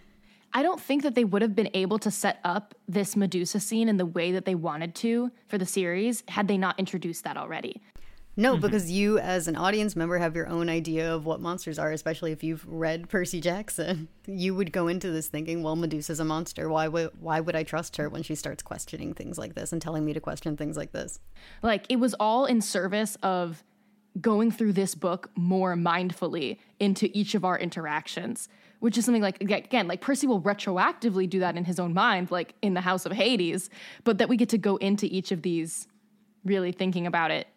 Speaker 3: I don't think that they would have been able to set up this Medusa scene in the way that they wanted to for the series had they not introduced that already.
Speaker 1: No, mm-hmm. because you, as an audience member, have your own idea of what monsters are, especially if you've read Percy Jackson. You would go into this thinking, well, Medusa's a monster. Why would, why would I trust her when she starts questioning things like this and telling me to question things like this?
Speaker 3: Like it was all in service of going through this book more mindfully into each of our interactions, which is something like again, like Percy will retroactively do that in his own mind, like in the House of Hades, but that we get to go into each of these really thinking about it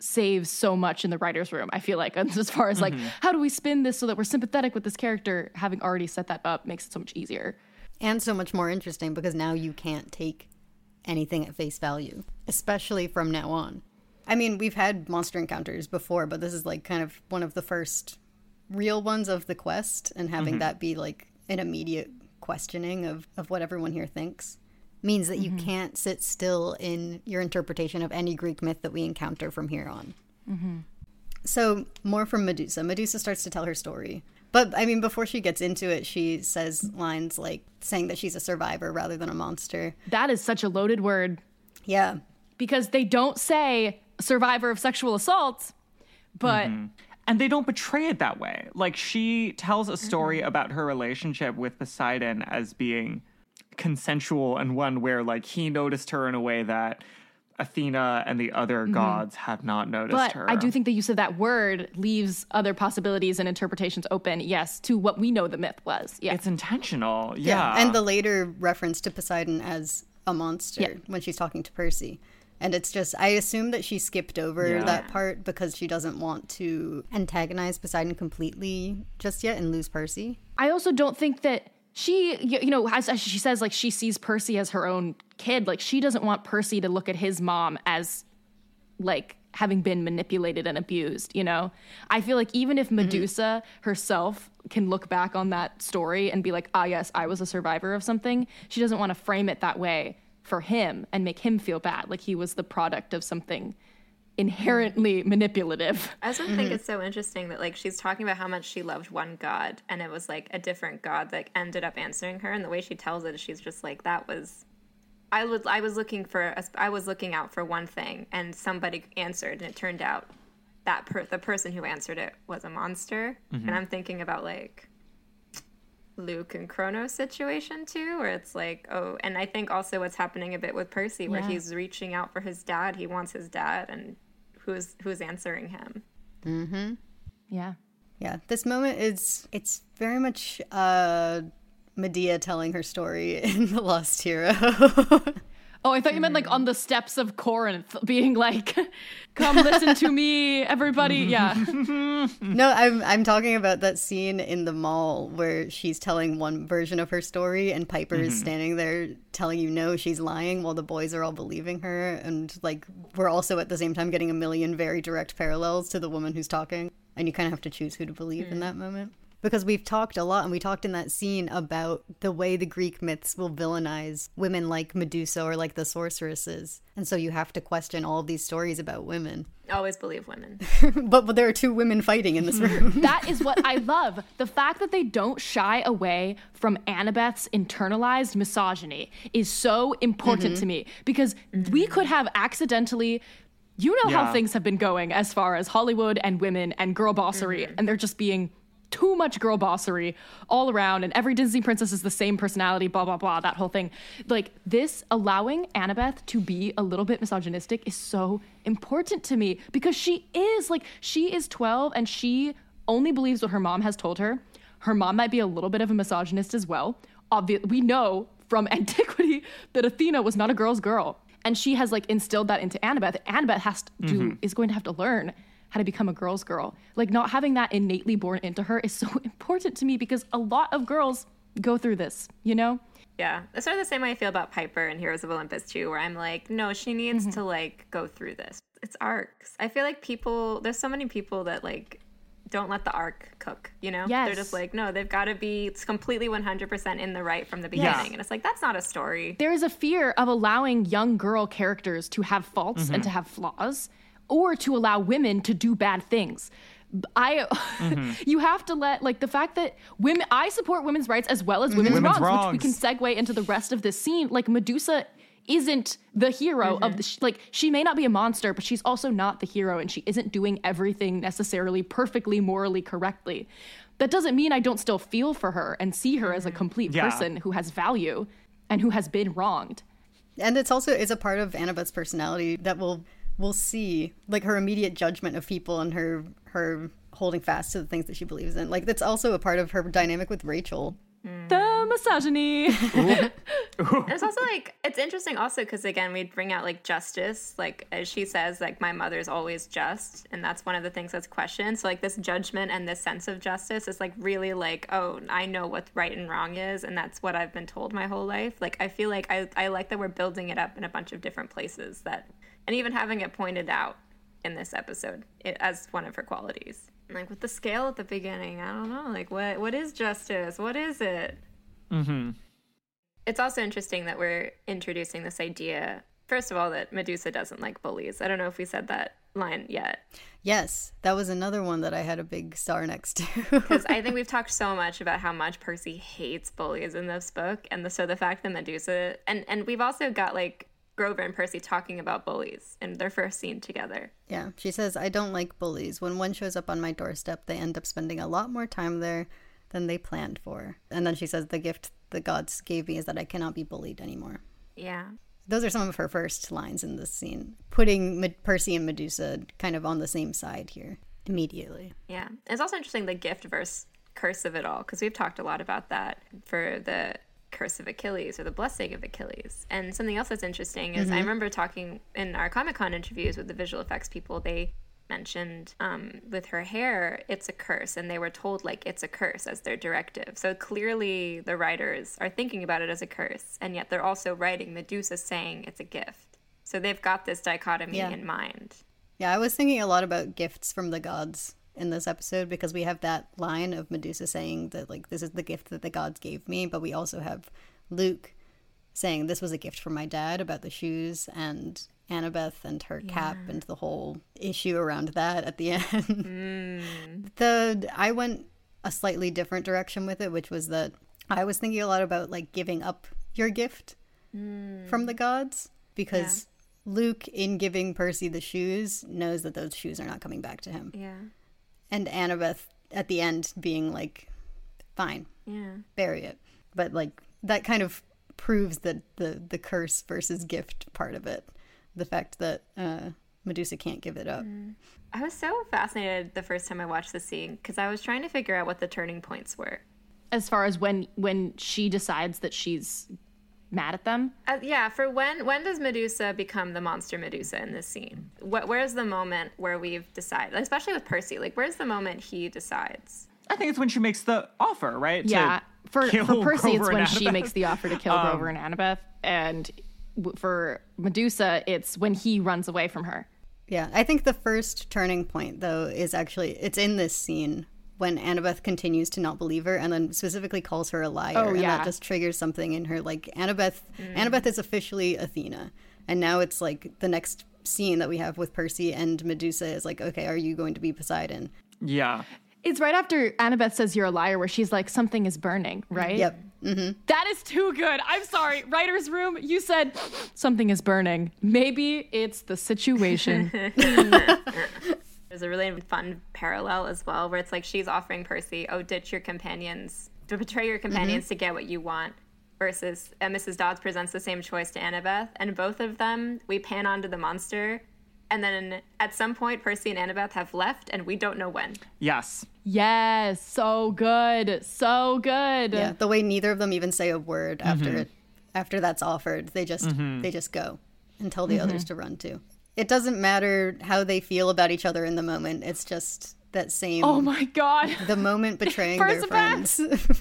Speaker 3: saves so much in the writer's room. I feel like as far as like mm-hmm. how do we spin this so that we're sympathetic with this character, having already set that up makes it so much easier.
Speaker 1: And so much more interesting because now you can't take anything at face value, especially from now on. I mean, we've had monster encounters before, but this is like kind of one of the first real ones of the quest, and having mm-hmm. that be like an immediate questioning of, of what everyone here thinks means that you mm-hmm. can't sit still in your interpretation of any Greek myth that we encounter from here on. Mm-hmm. So, more from Medusa. Medusa starts to tell her story. But, I mean, before she gets into it, she says lines like saying that she's a survivor rather than a monster.
Speaker 3: That is such a loaded word
Speaker 1: Yeah.
Speaker 3: because they don't say survivor of sexual assault, but mm-hmm.
Speaker 4: and they don't betray it that way. Like she tells a story about her relationship with Poseidon as being consensual and one where like he noticed her in a way that Athena and the other mm-hmm. gods have not noticed
Speaker 3: but
Speaker 4: her.
Speaker 3: I do think the use of that word leaves other possibilities and interpretations open, yes, to what we know the myth was. Yeah.
Speaker 4: it's intentional. Yeah.
Speaker 1: And the later reference to Poseidon as a monster
Speaker 3: Yeah.
Speaker 1: when she's talking to Percy. And it's just, I assume that she skipped over
Speaker 4: Yeah.
Speaker 1: that part because she doesn't want to antagonize Poseidon completely just yet and lose Percy.
Speaker 3: I also don't think that she, you know, as, as she says, like she sees Percy as her own kid. Like she doesn't want Percy to look at his mom as like having been manipulated and abused, you know? I feel like even if Medusa herself can look back on that story and be like, ah, yes, I was a survivor of something, she doesn't want to frame it that way for him and make him feel bad, like he was the product of something inherently manipulative.
Speaker 2: I also think mm-hmm. it's so interesting that like she's talking about how much she loved one god and it was like a different god that ended up answering her and the way she tells it is she's just like that was I was I was looking for a, I was looking out for one thing and somebody answered and it turned out that per, the person who answered it was a monster mm-hmm. and I'm thinking about like Luke and Kronos situation too, where it's like, oh, and I think also what's happening a bit with Percy, where
Speaker 3: Yeah.
Speaker 2: he's reaching out for his dad. He wants his dad, and who's who's answering him? Mm-hmm.
Speaker 3: Yeah.
Speaker 1: Yeah, this moment is, it's very much uh, Medea telling her story in The Lost Hero.
Speaker 3: Oh, I thought you meant like on the steps of Corinth, being like, "Come listen to me, everybody." Yeah,
Speaker 1: No, I'm I'm talking about that scene in the mall where she's telling one version of her story and Piper is mm-hmm. standing there telling you no, she's lying while the boys are all believing her. And like we're also at the same time getting a million very direct parallels to the woman who's talking. And you kind of have to choose who to believe in hmm. that moment. Because we've talked a lot and we talked in that scene about the way the Greek myths will villainize women like Medusa or like the sorceresses. And so you have to question all of these stories about women.
Speaker 2: Always believe women.
Speaker 1: but, but there are two women fighting in this room.
Speaker 3: that is what I love. The fact that they don't shy away from Annabeth's internalized misogyny is so important to mm-hmm. me because we mm-hmm. could have accidentally. You know how things have been going as far as Hollywood and women and girl bossery, mm-hmm. and they're just being too much girl bossery all around, and every Disney princess is the same personality, blah, blah, blah, that whole thing. Like, this allowing Annabeth to be a little bit misogynistic is so important to me because she is, like, she is 12 and she only believes what her mom has told her. Her mom might be a little bit of a misogynist as well. Obvi- we know from antiquity that Athena was not a girl's girl. And she has like instilled that into Annabeth. Annabeth has to do, is going to have to learn how to become a girl's girl. Like not having that innately born into her is so important to me because a lot of girls go through this, you know?
Speaker 2: Yeah, that's sort of the same way I feel about Piper and Heroes of Olympus too, where I'm like, no, she needs
Speaker 3: Mm-hmm.
Speaker 2: to like go through this. It's arcs. I feel like people, there's so many people that like don't let the arc cook. You know, they're just like, no, they've got to be completely 100% in the right from the beginning,
Speaker 4: Yes.
Speaker 2: and it's like that's not a story.
Speaker 3: There is a fear of allowing young girl characters to have faults and to have flaws or to allow women to do bad things. I, mm-hmm. you have to let like the fact that women. I support women's rights as well as mm-hmm. women's,
Speaker 4: Women's
Speaker 3: wrongs, which we can segue into the rest of this scene. Like Medusa isn't the hero of mm-hmm. the sh- like she may not be a monster, but she's also not the hero, and she isn't doing everything necessarily perfectly morally correctly. That doesn't mean I don't still feel for her and see her as a complete
Speaker 4: Yeah.
Speaker 3: person who has value and who has been wronged.
Speaker 1: And it's also is a part of Annabeth's personality that we'll we'll see, like her immediate judgment of people and her her holding fast to the things that she believes in. Like that's also a part of her dynamic with Rachel. Mm.
Speaker 3: The misogyny.
Speaker 2: It's also like it's interesting also because again we bring out like justice like as she says like my mother's always just and that's one of the things that's questioned so like this judgment and this sense of justice is like really like oh I know what right and wrong is and that's what I've been told my whole life like I feel like I, I like that we're building it up in a bunch of different places that and even having it pointed out in this episode it, as one of her qualities like with the scale at the beginning I don't know like what what is justice what is it mm-hmm. it's also interesting that we're introducing this idea, first of all, that Medusa doesn't like bullies. I don't know if we said that line yet.
Speaker 1: Yes, that was another one that I had a big star next to.
Speaker 2: Because I think we've talked so much about how much Percy hates bullies in this book. And the, so the fact that Medusa, and, and we've also got like Grover and Percy talking about bullies in their first scene together.
Speaker 1: yeah, she says I don't like bullies. When one shows up on my doorstep, they end up spending a lot more time there than they planned for. And then she says the gift the gods gave me is that I cannot be bullied anymore.
Speaker 2: Yeah.
Speaker 1: Those are some of her first lines in this scene, putting Med- Percy and Medusa kind of on the same side here immediately.
Speaker 2: Yeah. It's also interesting the gift versus curse of it all, because we've talked a lot about that for the curse of Achilles or the blessing of Achilles. And something else that's interesting is I remember talking in our Comic Con interviews with the visual effects people, they mentioned um, with her hair, it's a curse. And they were told, like, it's a curse as their directive. So clearly the writers are thinking about it as a curse. And yet they're also writing Medusa saying it's a gift. So they've got this dichotomy
Speaker 1: Yeah.
Speaker 2: in mind.
Speaker 1: Yeah, I was thinking a lot about gifts from the gods in this episode because we have that line of Medusa saying that like this is the gift that the gods gave me, but we also have Luke saying this was a gift from my dad about the shoes and Annabeth and her cap and the whole issue around that at the end. Mm. The I went a slightly different direction with it, which was that I was thinking a lot about like giving up your gift mm. from the gods because Luke, in giving Percy the shoes, knows that those shoes are not coming back to him.
Speaker 2: Yeah.
Speaker 1: And Annabeth at the end being like, fine,
Speaker 2: Yeah.
Speaker 1: bury it. But like that kind of proves that the the curse versus gift part of it, the fact that uh, Medusa can't give it up.
Speaker 2: I was so fascinated the first time I watched the scene because I was trying to figure out what the turning points were.
Speaker 3: as far as when when she decides that she's mad at them.
Speaker 2: Uh, yeah, for when when does Medusa become the monster Medusa in this scene? What where's the moment where we've decided, especially with Percy? Like, where's the moment he decides?
Speaker 4: I think it's when she makes the offer, right? to
Speaker 3: Yeah, for
Speaker 4: kill
Speaker 3: for Percy,
Speaker 4: Grover
Speaker 3: it's when she makes the offer to kill
Speaker 4: Um,
Speaker 3: Grover and Annabeth, and w- for Medusa, it's when he runs away from her.
Speaker 1: Yeah, I think the first turning point though is actually it's in this scene when Annabeth continues to not believe her and then specifically calls her a liar
Speaker 3: Oh,
Speaker 1: and that just triggers something in her like Annabeth mm. Annabeth is officially Athena and now it's like the next scene that we have with Percy and Medusa is like okay are you going to be Poseidon
Speaker 4: Yeah.
Speaker 3: It's right after Annabeth says you're a liar, where she's like, something is burning, right?
Speaker 1: yep mm-hmm.
Speaker 3: That is too good. I'm sorry. Writer's room, you said something is burning. Maybe it's the situation.
Speaker 2: There's a really fun parallel as well, where it's like she's offering Percy, "Oh, ditch your companions, to betray your mm-hmm. companions to get what you want." Versus uh, Mrs. Dodds presents the same choice to Annabeth, and both of them we pan onto the monster, and then at some point Percy and Annabeth have left, and we don't know when.
Speaker 4: Yes.
Speaker 3: yes, so good. So good.
Speaker 1: yeah the way neither of them even say a word after mm-hmm. it after that's offered they just mm-hmm. they just go and tell the others to run to it doesn't matter how they feel about each other in the moment it's just that same
Speaker 3: Oh my God.
Speaker 1: the moment betraying their friends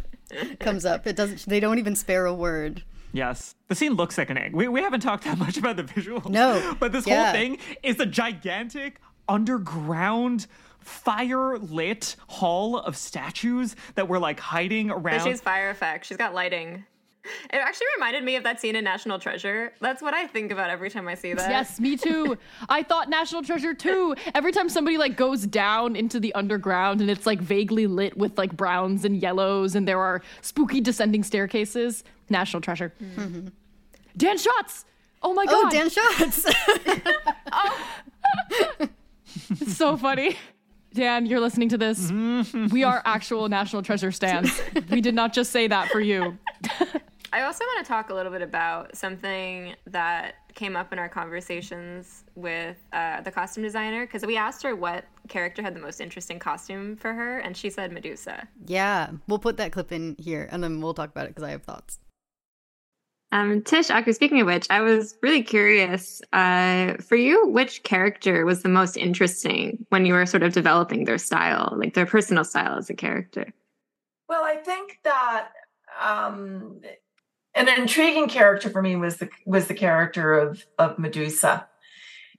Speaker 1: comes up. It doesn't. They don't even spare a word.
Speaker 4: Yes. The scene looks sickening. We, we haven't talked that much about the visuals.
Speaker 1: No.
Speaker 4: But this
Speaker 1: Yeah.
Speaker 4: whole thing is a gigantic underground fire lit hall of statues that were like hiding
Speaker 2: But
Speaker 4: around.
Speaker 2: she's fire effect. She's got lighting. It actually reminded me of that scene in National Treasure. That's what I think about every time I see that.
Speaker 3: Yes, me too. I thought National Treasure too. Every time somebody like goes down into the underground and it's like vaguely lit with like browns and yellows and there are spooky descending staircases, National Treasure. Mm-hmm. Dan Shotz. Oh my god.
Speaker 1: Oh,
Speaker 3: god.
Speaker 1: Dan Shotz.
Speaker 3: It's so funny. Dan, you're listening to this. we are actual National Treasure stands. we did not just say that for you.
Speaker 2: I also want to talk a little bit about something that came up in our conversations with uh, the costume designer because we asked her what character had the most interesting costume for her, and she said Medusa.
Speaker 1: yeah, we'll put that clip in here and then we'll talk about it because I have thoughts.
Speaker 2: Um, Tish, actually, speaking of which, I was really curious uh, for you, which character was the most interesting when you were sort of developing their style, like their personal style as a character?
Speaker 6: Well, I think that um, an intriguing character for me was the was the character of of Medusa,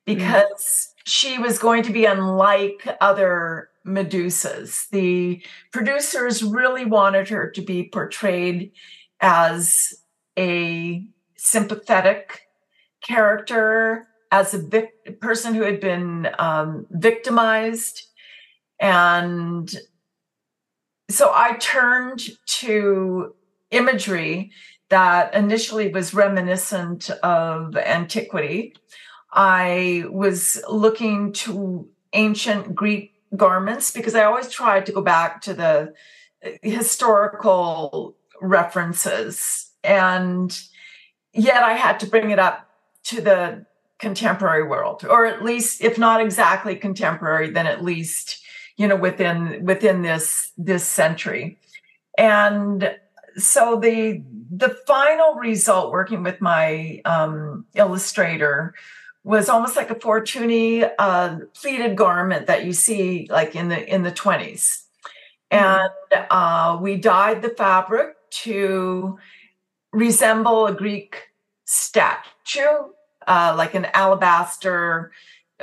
Speaker 6: because she was going to be unlike other Medusas. The producers really wanted her to be portrayed as a sympathetic character, as a vic- person who had been um, victimized, and so I turned to imagery that initially was reminiscent of antiquity. I was looking to ancient Greek garments because I always tried to go back to the uh, historical references. And yet I had to bring it up to the contemporary world, or at least, if not exactly contemporary, then at least you know within within this this century and so the the final result working with my um, illustrator was almost like a fortuny uh, pleated garment that you see like in the in the 20s and uh, we dyed the fabric to resemble a greek statue uh, like an alabaster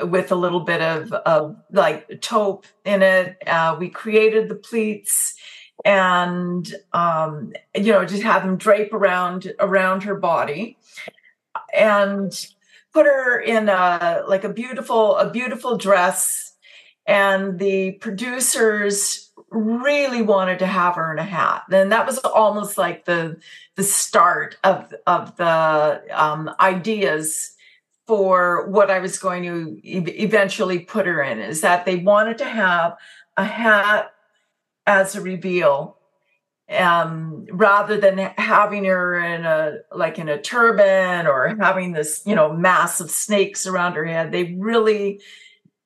Speaker 6: with a little bit of, of like taupe in it. Uh, we created the pleats and um, you know just have them drape around around her body and put her in a like a beautiful a beautiful dress. And the producers really wanted to have her in a hat. And that was almost like the the start of of the um, ideas for what I was going to e- eventually put her in is that they wanted to have a hat as a reveal um, rather than having her in a like in a turban or having this you know massive snakes around her head they really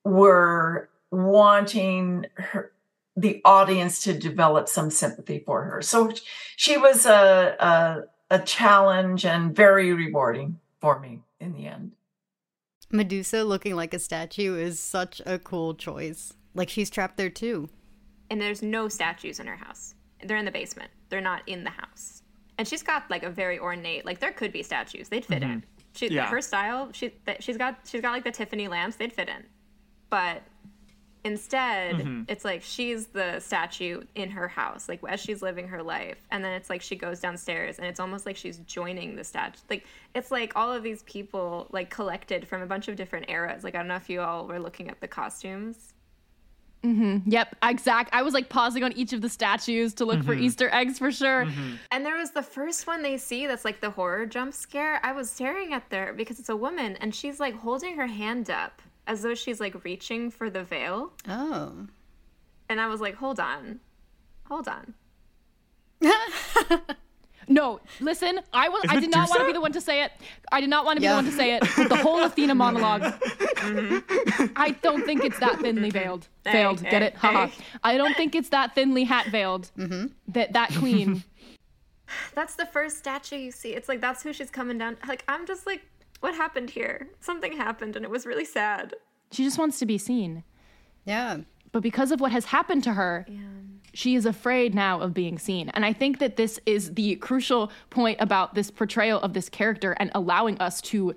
Speaker 6: were wanting her the audience to develop some sympathy for her so she was a, a, a challenge and very rewarding for me in the end
Speaker 1: Medusa looking like a statue is such a cool choice. Like she's trapped there too.
Speaker 2: And there's no statues in her house. They're in the basement. They're not in the house. And she's got like a very ornate. Like there could be statues. They'd fit mm-hmm. in. She,
Speaker 4: Yeah.
Speaker 2: her style. She, she's got, she's got like the Tiffany lamps. They'd fit in. But instead, mm-hmm. it's like she's the statue in her house, like as she's living her life. And then it's like she goes downstairs, and it's almost like she's joining the statue. Like it's like all of these people like collected from a bunch of different eras. Like I don't know if you all were looking at the costumes. Mm-hmm.
Speaker 3: Yep, exact. I was like pausing on each of the statues to look for mm-hmm. Easter eggs for sure. Mm-hmm.
Speaker 2: And there was the first one they see that's like the horror jump scare. I was staring at there because it's a woman and she's like holding her hand up as though she's like reaching for the veil.
Speaker 1: Oh.
Speaker 2: And I was like, hold on. Hold on.
Speaker 3: No, listen, I was I did not want to be the one to say it. I did not want to be
Speaker 1: Yeah.
Speaker 3: the one to say it. But the whole Athena monologue. Mm-hmm. I don't think it's that thinly veiled.
Speaker 2: Hey,
Speaker 3: Veiled,
Speaker 2: hey,
Speaker 3: get it? Haha. I don't think it's that thinly hat veiled. Mm-hmm. That that queen.
Speaker 2: That's the first statue you see. It's like that's who she's coming down. Like I'm just like, what happened here? Something happened and it was really sad.
Speaker 3: she just wants to be seen.
Speaker 1: Yeah.
Speaker 3: But because of what has happened to her, she is afraid now of being seen. And I think that this is the crucial point about this portrayal of this character and allowing us to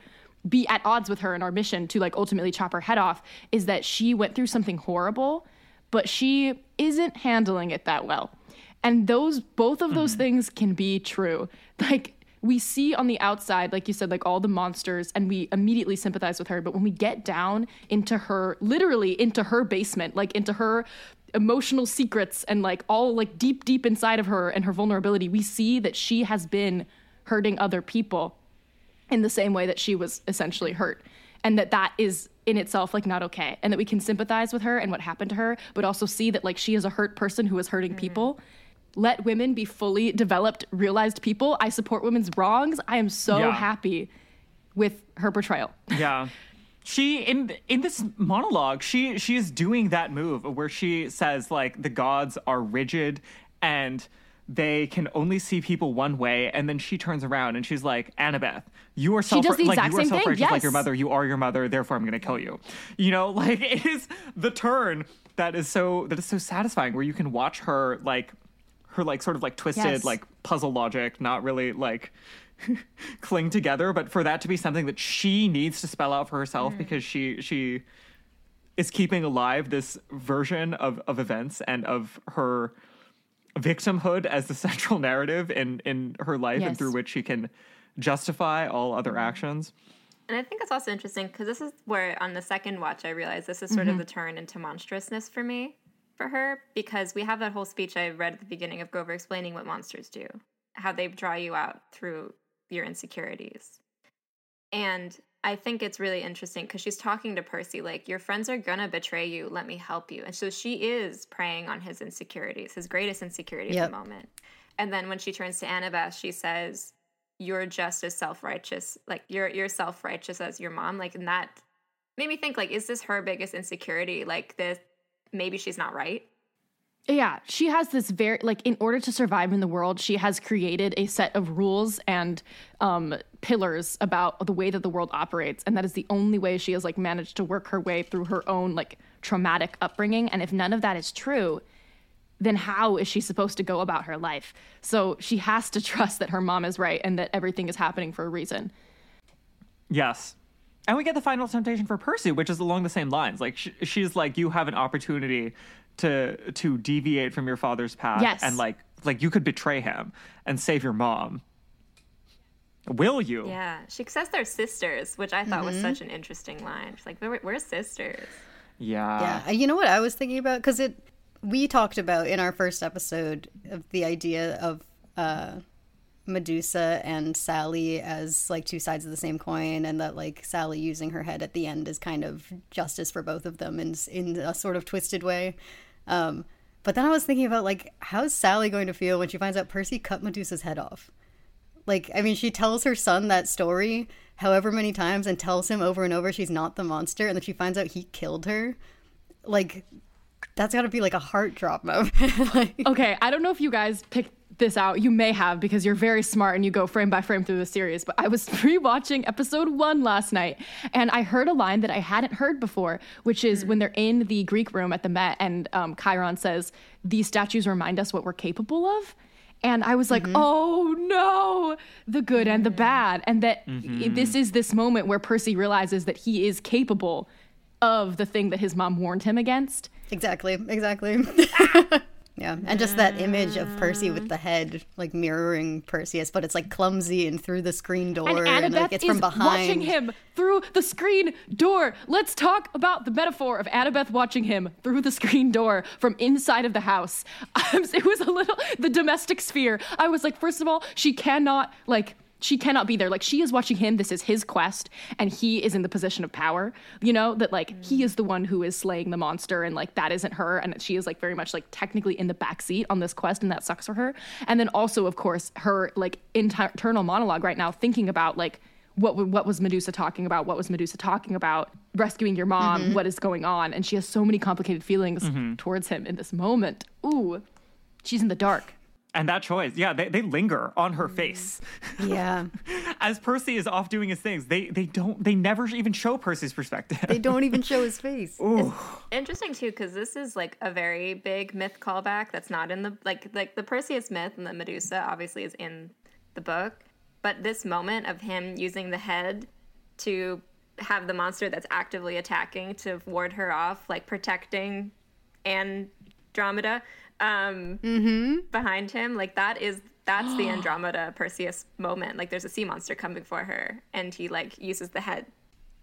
Speaker 3: be at odds with her in our mission to like ultimately chop her head off is that she went through something horrible, but she isn't handling it that well. And those both of those mm-hmm. things can be true. Like we see on the outside, like you said, like all the monsters, and we immediately sympathize with her. But when we get down into her, literally into her basement, like into her emotional secrets and like all like deep, deep inside of her and her vulnerability, we see that she has been hurting other people in the same way that she was essentially hurt. And that that is in itself like not okay. And that we can sympathize with her and what happened to her, but also see that like she is a hurt person who is hurting mm-hmm. people let women be fully developed, realized people. I support women's wrongs. I am so
Speaker 4: Yeah.
Speaker 3: happy with her portrayal.
Speaker 4: Yeah. She in in this monologue, she she is doing that move where she says like the gods are rigid and they can only see people one way, and then she turns around and she's like, Annabeth, you are
Speaker 3: She
Speaker 4: self
Speaker 3: does the
Speaker 4: like
Speaker 3: exact
Speaker 4: you are
Speaker 3: same thing,
Speaker 4: self-righteous like your mother, you are your mother, therefore I'm gonna kill you. You know, like it is the turn that is so that is so satisfying where you can watch her like her like sort of like twisted
Speaker 3: Yes.
Speaker 4: like puzzle logic not really like cling together but for that to be something that she needs to spell out for herself
Speaker 3: Mm.
Speaker 4: because she she is keeping alive this version of of events and of her victimhood as the central narrative in in her life and through which she can justify all other actions.
Speaker 2: And I think it's also interesting because this is where on the second watch I realized this is sort of the turn into monstrousness for me, for her, because we have that whole speech I read at the beginning of Grover explaining what monsters do, how they draw you out through your insecurities. And I think it's really interesting because she's talking to Percy like, Your friends are gonna betray you, let me help you. And so she is preying on his insecurities, his greatest insecurity at the moment. And then when she turns to Annabeth, she says, You're just as self righteous, like you're you're self righteous as your mom. Like and that made me think, like, is this her biggest insecurity? Like this maybe she's not right.
Speaker 3: Yeah, she has this very like in order to survive in the world, she has created a set of rules and um pillars about the way that the world operates and that is the only way she has like managed to work her way through her own like traumatic upbringing and if none of that is true, then how is she supposed to go about her life? So she has to trust that her mom is right and that everything is happening for a reason.
Speaker 4: Yes. And we get the final temptation for Percy, which is along the same lines. Like sh- she's like, you have an opportunity to to deviate from your father's path,
Speaker 3: Yes.
Speaker 4: and like like you could betray him and save your mom. Will you?
Speaker 2: Yeah. She says they're sisters, which I thought was such an interesting line. She's like, We're, we're sisters.
Speaker 4: Yeah.
Speaker 1: Yeah, uh, you know what I was thinking about because it we talked about in our first episode of the idea of uh, Medusa and Sally as like two sides of the same coin, and that like Sally using her head at the end is kind of justice for both of them in in a sort of twisted way. Um, but then I was thinking about like how's Sally going to feel when she finds out Percy cut Medusa's head off? Like, I mean, she tells her son that story however many times and tells him over and over she's not the monster, and then she finds out he killed her. Like, that's got to be like a heart drop moment. like,
Speaker 3: Okay, I don't know if you guys picked this out. You may have because you're very smart and you go frame by frame through the series. But I was pre watching episode one last night and I heard a line that I hadn't heard before, which is hmm. when they're in the Greek room at the Met and um, Chiron says, These statues remind us what we're capable of. And I was like, mm-hmm. oh no, the good and the mm. bad. And that i- this mm-hmm. is this moment where Percy realizes that he is capable of the thing that his mom warned him against.
Speaker 1: exactly, exactly. yeah, and just that image of Percy with ah. the head like mirroring Perseus, but it's like clumsy and through the screen door,
Speaker 3: And
Speaker 1: and,
Speaker 3: Annabeth
Speaker 1: like it's
Speaker 3: is
Speaker 1: from behind.
Speaker 3: watching him through the screen door. Let's talk about the metaphor of Annabeth watching him through the screen door from inside of the house. it was a little the domestic sphere. I was like, first of all, she cannot like she cannot be there. Like she is watching him. This is his quest, and he is in the position of power. You know that like mm. he is the one who is slaying the monster, and like that isn't her, and she is like very much like technically in the back seat on this quest, and that sucks for her. And then also, of course, her like inter- internal monologue right now, thinking about like what what was Medusa talking about? What was Medusa talking about? Rescuing your mom. Mm-hmm. what is going on? And she has so many complicated feelings mm-hmm. towards him in this moment. Ooh, she's in the dark.
Speaker 4: And that choice, yeah, they, they linger on her mm-hmm. face.
Speaker 1: Yeah,
Speaker 4: As Percy is off doing his things, they they don't they never even show Percy's perspective.
Speaker 1: they don't even show his face.
Speaker 2: Interesting too, because this is like a very big myth callback that's not in the like like the Perseus myth and the Medusa obviously is in the book, but this moment of him using the head to have the monster that's actively attacking to ward her off, like protecting Andromeda, um,
Speaker 1: Mm-hmm.
Speaker 2: behind him. Like that is that's the Andromeda Perseus moment. Like there's a sea monster coming for her, and he like uses the head.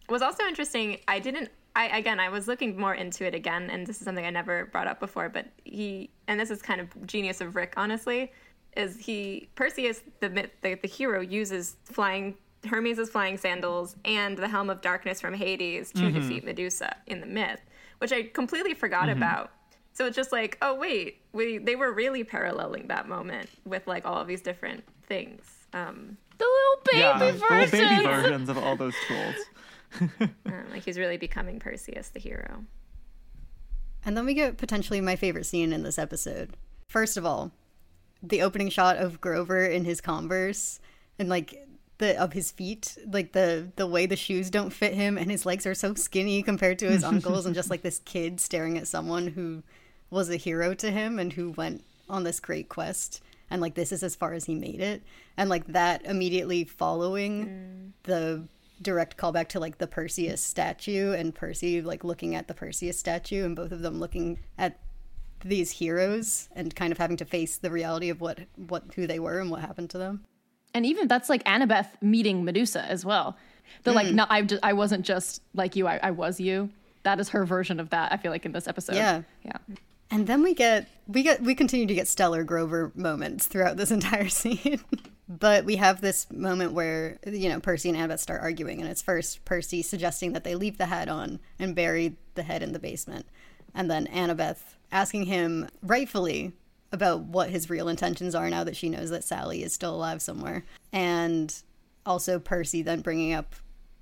Speaker 2: It was also interesting. I didn't. I again, I was looking more into it again, and this is something I never brought up before. But he, and this is kind of genius of Rick, honestly, is he Perseus, the myth- the, the hero, uses flying Hermes' flying sandals and the helm of darkness from Hades to defeat Medusa in the myth, which I completely forgot about. So it's just like, oh wait, we they were really paralleling that moment with like all of these different things. Um,
Speaker 3: The little baby
Speaker 4: yeah, the little
Speaker 3: versions.
Speaker 4: baby versions of all those tools.
Speaker 2: um, like he's really becoming Perseus, the hero.
Speaker 1: And then we get potentially my favorite scene in this episode. First of all, the opening shot of Grover in his Converse and like the of his feet, like the the way the shoes don't fit him and his legs are so skinny compared to his uncles and just like this kid staring at someone who was a hero to him and who went on this great quest and like this is as far as he made it and like that immediately following mm. the direct callback to like the Perseus statue and Percy like looking at the Perseus statue and both of them looking at these heroes and kind of having to face the reality of what what who they were and what happened to them.
Speaker 3: And even that's like Annabeth meeting Medusa as well. The like, mm. no, I just, I wasn't just like you. I, I was you. That is her version of that. I feel like in this episode.
Speaker 1: Yeah.
Speaker 3: yeah.
Speaker 1: And then we get we get we continue to get stellar Grover moments throughout this entire scene. but we have this moment where you know Percy and Annabeth start arguing, and it's first Percy suggesting that they leave the hat on and bury the head in the basement, and then Annabeth asking him rightfully about what his real intentions are now that she knows that Sally is still alive somewhere, and also Percy then bringing up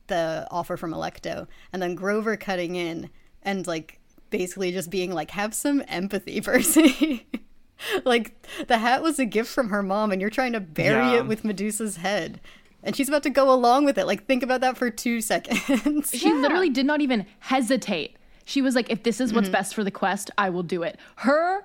Speaker 1: the offer from Alecto, and then Grover cutting in and like basically just being like, "Have some empathy, Percy." like the hat was a gift from her mom, and you're trying to bury
Speaker 4: Yeah.
Speaker 1: it with Medusa's head, and she's about to go along with it. Like, think about that for two seconds.
Speaker 3: She literally did not even hesitate. She was like, if this is what's
Speaker 1: Mm-hmm.
Speaker 3: best for the quest, I will do it. Her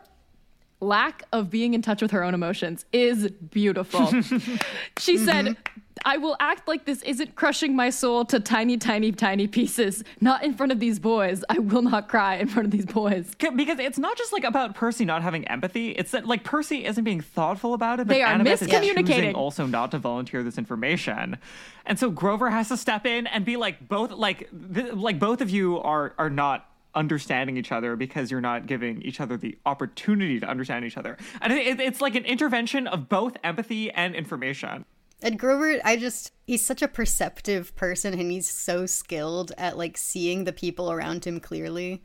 Speaker 3: lack of being in touch with her own emotions is beautiful. she said,
Speaker 1: Mm-hmm.
Speaker 3: I will act like this isn't crushing my soul to tiny, tiny, tiny pieces. Not in front of these boys. I will not cry in front of these boys.
Speaker 4: Because it's not just like about Percy not having empathy. It's that like Percy isn't being thoughtful about it. But
Speaker 3: They are
Speaker 4: Annabeth
Speaker 3: miscommunicating.
Speaker 4: choosing also not to volunteer this information, and so Grover has to step in and be like both like th- like both of you are are not understanding each other because you're not giving each other the opportunity to understand each other. And it, it- it's like an intervention of both empathy and information.
Speaker 1: And Grover, I just, he's such a perceptive person and he's so skilled at like seeing the people around him clearly.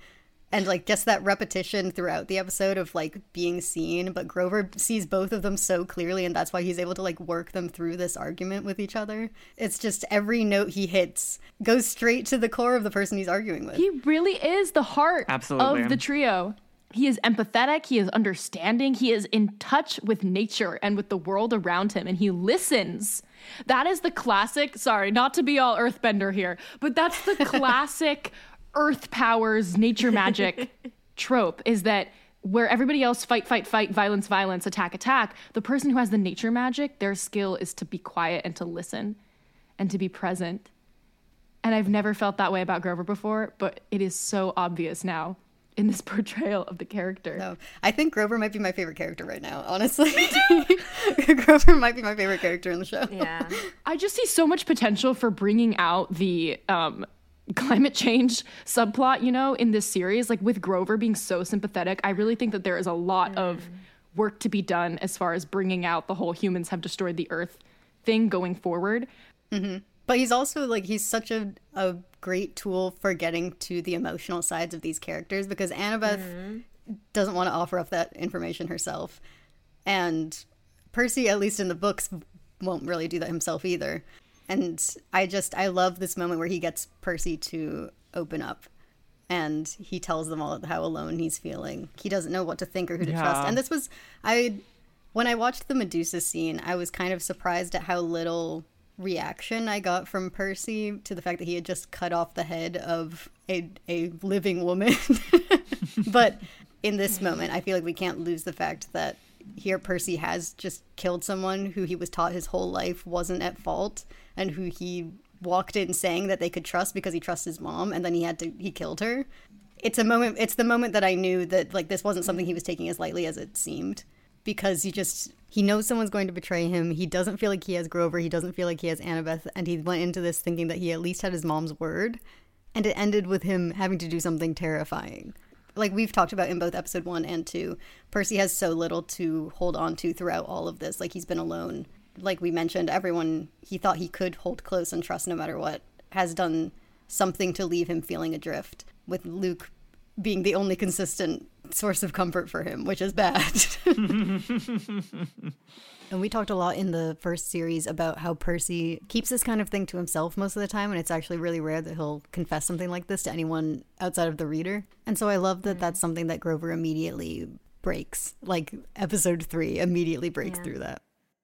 Speaker 1: And like just that repetition throughout the episode of like being seen, but Grover sees both of them so clearly and that's why he's able to like work them through this argument with each other. It's just every note he hits goes straight to the core of the person he's arguing with.
Speaker 3: He really is the heart
Speaker 4: Absolutely.
Speaker 3: of the trio. He is empathetic, he is understanding, he is in touch with nature and with the world around him, and he listens. That is the classic, sorry, not to be all earthbender here, but that's the classic earth powers, nature magic trope is that where everybody else fight, fight, fight, violence, violence, attack, attack, the person who has the nature magic, their skill is to be quiet and to listen and to be present. And I've never felt that way about Grover before, but it is so obvious now in this portrayal of the character.
Speaker 1: No, I think Grover might be my favorite character right now, honestly. Grover might be my favorite character in the show.
Speaker 2: Yeah.
Speaker 3: I just see so much potential for bringing out the um, climate change subplot, you know, in this series. Like with Grover being so sympathetic, I really think that there is a lot of work to be done as far as bringing out the whole humans have destroyed the earth thing going forward.
Speaker 1: But he's also like he's such a a great tool for getting to the emotional sides of these characters because Annabeth mm-hmm. doesn't want to offer up that information herself. And Percy, at least in the books, won't really do that himself either. And I just I love this moment where he gets Percy to open up and he tells them all how alone he's feeling. He doesn't know what to think or who to trust. And this was I when I watched the Medusa scene, I was kind of surprised at how little reaction I got from Percy to the fact that he had just cut off the head of a a living woman. but in this moment, I feel like we can't lose the fact that here Percy has just killed someone who he was taught his whole life wasn't at fault and who he walked in saying that they could trust because he trusts his mom and then he had to he killed her. it's a moment it's the moment that I knew that like this wasn't something he was taking as lightly as it seemed because he just he knows someone's going to betray him. He doesn't feel like he has Grover. He doesn't feel like he has Annabeth and he went into this thinking that he at least had his mom's word and it ended with him having to do something terrifying. Like we've talked about in both episode 1 and 2, Percy has so little to hold on to throughout all of this. Like he's been alone. Like we mentioned, everyone he thought he could hold close and trust no matter what has done something to leave him feeling adrift with Luke being the only consistent source of comfort for him, which is bad. and we talked a lot in the first series about how Percy keeps this kind of thing to himself most of the time, and it's actually really rare that he'll confess something like this to anyone outside of the reader. And so I love that mm. that's something that Grover immediately breaks. Like episode three immediately breaks
Speaker 2: Yeah.
Speaker 1: through that.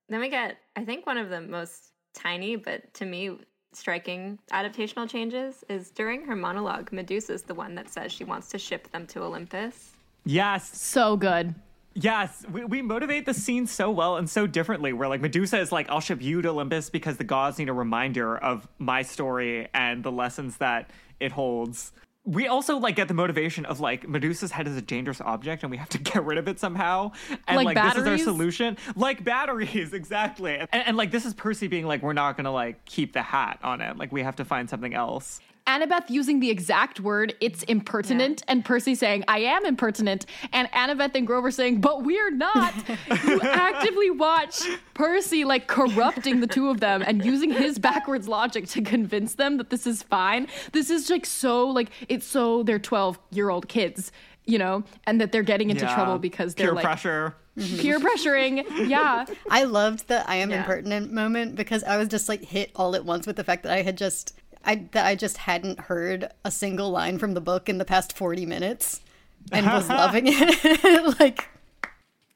Speaker 2: Then we get, I think, one of the most tiny, but to me, striking adaptational changes is during her monologue, Medusa's the one that says she wants to ship them to Olympus.
Speaker 4: Yes.
Speaker 3: So good.
Speaker 4: Yes, we, we motivate the scene so well and so differently. Where like Medusa is like, I'll ship you to Olympus because the gods need a reminder of my story and the lessons that it holds. We also like get the motivation of like Medusa's head is a dangerous object and we have to get rid of it somehow. And
Speaker 3: Like
Speaker 4: like, this is our solution. Like batteries, exactly. And, and like this is Percy being like, we're not gonna like keep the hat on it. Like we have to find something else.
Speaker 3: Annabeth using the exact word, it's impertinent, and Percy saying, I am impertinent, and Annabeth and Grover saying, but we're not. you actively watch Percy like corrupting the two of them and using his backwards logic to convince them that this is fine. This is like so, like, it's so they're 12 year old kids, you know, and that they're getting into
Speaker 4: Yeah.
Speaker 3: trouble because they're
Speaker 4: Peer
Speaker 3: like
Speaker 4: pressure. Mm-hmm.
Speaker 3: peer pressuring. Yeah.
Speaker 1: I loved the I am
Speaker 2: Yeah.
Speaker 1: impertinent moment because I was just like hit all at once with the fact that I had just I that I just hadn't heard a single line from the book in the past 40 minutes and was loving it. like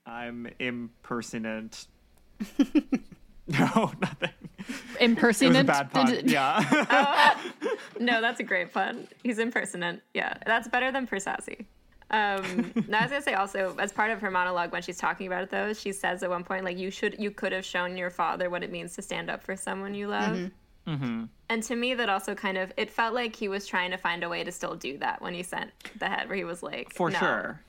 Speaker 4: I'm impersonant. no, nothing. It was a
Speaker 3: Impersonant.
Speaker 4: bad pun.
Speaker 3: Did-
Speaker 4: yeah.
Speaker 2: No, that's a great pun. He's impersonant. Yeah, that's better than Persassy. Um, now I was gonna say also, as part of her monologue when she's talking about it, though, she says at one point, like, "You should, you could have shown your father what it means to stand up for someone you love." And to me, that also kind of it felt like he was trying to find a way to still do that when he sent the head, where he was like,
Speaker 4: For
Speaker 2: "No."
Speaker 4: sure.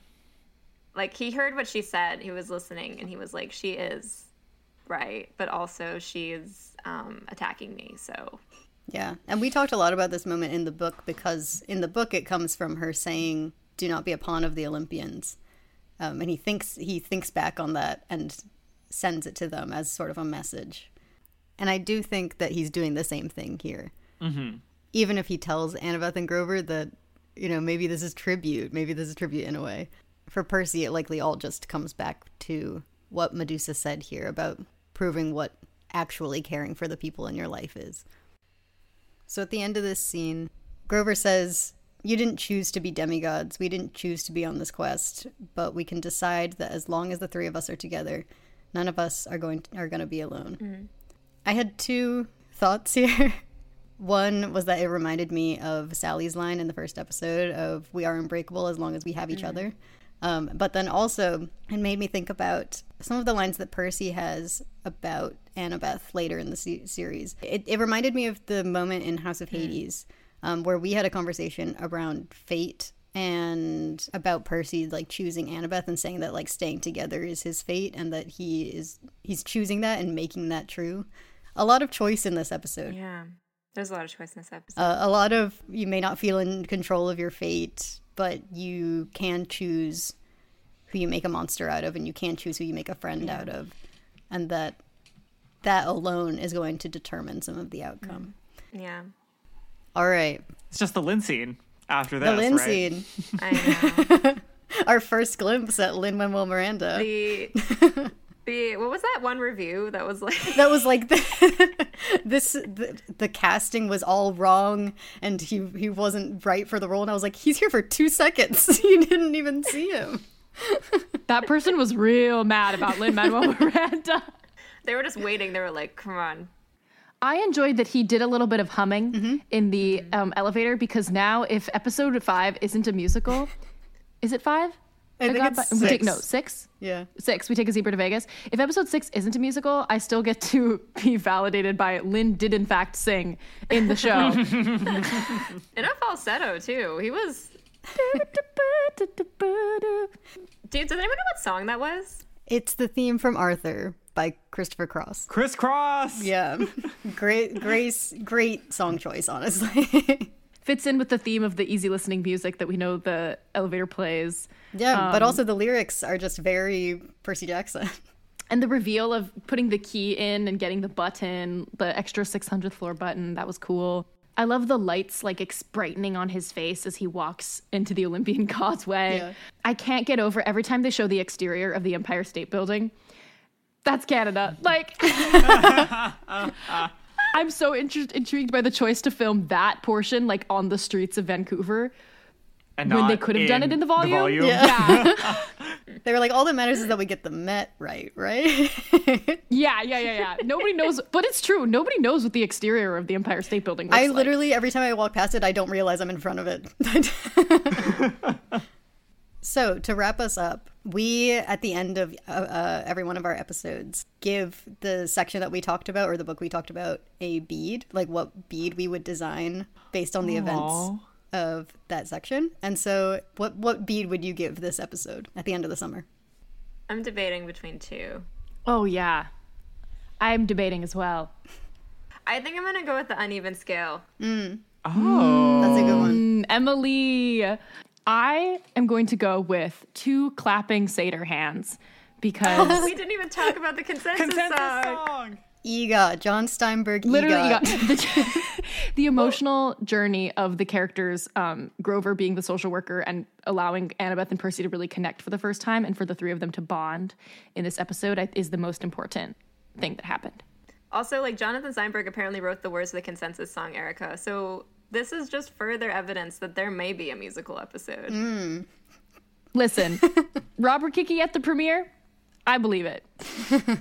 Speaker 2: Like he heard what she said, he was listening, and he was like, "She is right, but also she's um, attacking me." So
Speaker 1: Yeah. And we talked a lot about this moment in the book because in the book it comes from her saying, Do not be a pawn of the Olympians. Um, and he thinks he thinks back on that and sends it to them as sort of a message. And I do think that he's doing the same thing here. Mm-hmm. Even if he tells Annabeth and Grover that, you know, maybe this is tribute, maybe this is tribute in a way. For Percy, it likely all just comes back to what Medusa said here about proving what actually caring for the people in your life is. So at the end of this scene, Grover says, You didn't choose to be demigods. We didn't choose to be on this quest, but we can decide that as long as the three of us are together, none of us are going are going to be alone. I had two thoughts here. One was that it reminded me of Sally's line in the first episode of "We are unbreakable as long as we have each other." Um, but then also, it made me think about some of the lines that Percy has about Annabeth later in the se- series. It, it reminded me of the moment in House of Hades um, where we had a conversation around fate and about Percy like choosing Annabeth and saying that like staying together is his fate and that he is he's choosing that and making that true. A lot of choice in this episode.
Speaker 2: yeah, there's a lot of choice in this episode.
Speaker 1: Uh, a lot of you may not feel in control of your fate, but you can choose who you make a monster out of, and you can choose who you make a friend out of, and that that alone is going to determine some of the outcome.
Speaker 2: yeah,
Speaker 1: All right,
Speaker 4: It's just the Lin scene after this.
Speaker 1: the Lin
Speaker 4: right?
Speaker 1: scene,
Speaker 2: I know.
Speaker 1: our first glimpse at Lin Manuel Miranda.
Speaker 2: the the what was that one review that was like
Speaker 1: that was like the, this the, the casting was all wrong and he he wasn't right for the role and I was like he's here for 2 seconds you didn't even see him
Speaker 3: That person was real mad about Lin Manuel Miranda.
Speaker 2: they were just waiting. They were like, "Come on."
Speaker 3: I enjoyed that he did a little bit of humming
Speaker 1: Mm-hmm.
Speaker 3: in the um, elevator because now, if episode five isn't a musical, is it five?
Speaker 1: I think
Speaker 3: got
Speaker 1: it's
Speaker 3: bi- we take-
Speaker 1: six.
Speaker 3: no, six.
Speaker 1: yeah
Speaker 3: Six. We take a zebra to Vegas. If episode six isn't a musical, I still get to be validated by Lin did in fact sing in the show.
Speaker 2: In a falsetto too. He was Dude, does anyone know what song that was?
Speaker 1: It's the theme from Arthur by Christopher Cross.
Speaker 4: Chris Cross.
Speaker 1: Yeah. great, Grace, great song choice, honestly.
Speaker 3: Fits in with the theme of the easy listening music that we know the elevator plays.
Speaker 1: yeah, but
Speaker 3: Um,
Speaker 1: also the lyrics are just very Percy Jackson.
Speaker 3: And the reveal of putting the key in and getting the button, the extra 600th floor button, that was cool. I love the lights like ex- brightening on his face as he walks into the Olympian Causeway.
Speaker 1: Yeah.
Speaker 3: I can't get over every time they show the exterior of the Empire State Building. That's Canada. Like, I'm so inter- intrigued by the choice to film that portion like on the streets of Vancouver
Speaker 4: And
Speaker 3: when they could have done it in the volume.
Speaker 1: Yeah.
Speaker 3: yeah.
Speaker 1: They were like, all that matters is that we get the Met right, right?
Speaker 3: Yeah, yeah, yeah, yeah. Nobody knows, but it's true. Nobody knows what the exterior of the Empire State Building looks
Speaker 1: I
Speaker 3: like.
Speaker 1: literally, every time I walk past it, I don't realize I'm in front of it. so, to wrap us up, we, at the end of uh, uh, every one of our episodes, give the section that we talked about or the book we talked about a bead, like what bead we would design based on the events of that section. And so, what, what bead would you give this episode at the end of the summer?
Speaker 2: I'm debating between two.
Speaker 3: Oh yeah, I'm debating as well.
Speaker 2: I think I'm gonna go with the uneven scale.
Speaker 4: Oh.
Speaker 1: That's a good one.
Speaker 3: Mm, Emily, I am going to go with two clapping satyr hands because
Speaker 2: We didn't even talk about the consensus,
Speaker 4: Consensus
Speaker 2: song.
Speaker 4: song.
Speaker 1: EGOT, Jon Steinberg.
Speaker 3: literally you
Speaker 1: EGOT.
Speaker 3: the, the emotional journey of the characters um, grover being the social worker and allowing annabeth and percy to really connect for the first time and for the three of them to bond in this episode is the most important thing that happened
Speaker 2: Also, like Jonathan Steinberg apparently wrote the words of the consensus song, Erica. So this is just further evidence that there may be a musical episode. Hmm.
Speaker 3: listen robert kiki at the premiere i believe it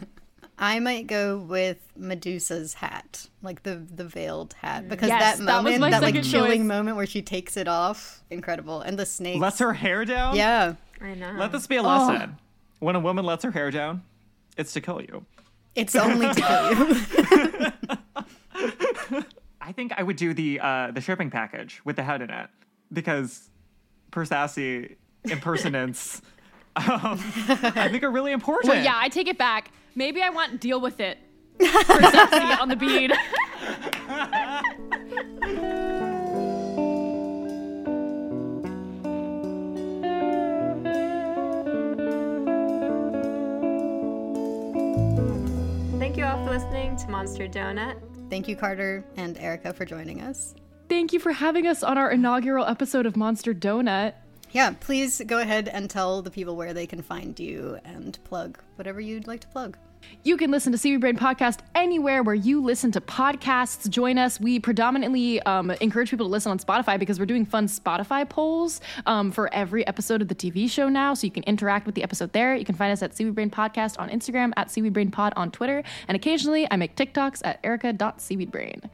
Speaker 1: I might go with Medusa's hat, like the the veiled hat, because
Speaker 3: Yes,
Speaker 1: that
Speaker 3: that
Speaker 1: moment,
Speaker 3: my
Speaker 1: that like
Speaker 3: second
Speaker 1: chilling
Speaker 3: choice.
Speaker 1: moment where she takes it off, incredible, and the snake.
Speaker 4: Lets her hair down.
Speaker 1: yeah,
Speaker 2: I know.
Speaker 4: Let this be a lesson. Oh. When a woman lets her hair down, it's to kill you.
Speaker 1: it's only to kill you.
Speaker 4: I think I would do the uh, the shipping package with the head in it because per sassy impersonance. um, I think are really important.
Speaker 3: Well, yeah, I take it back. Maybe I want deal with it. For Sassy on the bead.
Speaker 2: Thank you all for listening to Monster Donut.
Speaker 1: Thank you, Carter and Erica, for joining us.
Speaker 3: Thank you for having us on our inaugural episode of Monster Donut.
Speaker 1: Yeah, please go ahead and tell the people where they can find you and plug whatever you'd like to plug.
Speaker 3: You can listen to Seaweed Brain Podcast anywhere where you listen to podcasts. Join us. We predominantly um, encourage people to listen on Spotify because we're doing fun Spotify polls um, for every episode of the TV show now. So you can interact with the episode there. You can find us at Seaweed Brain Podcast on Instagram, at Seaweed Brain Pod on Twitter, and occasionally I make TikToks at erica.seaweedbrain.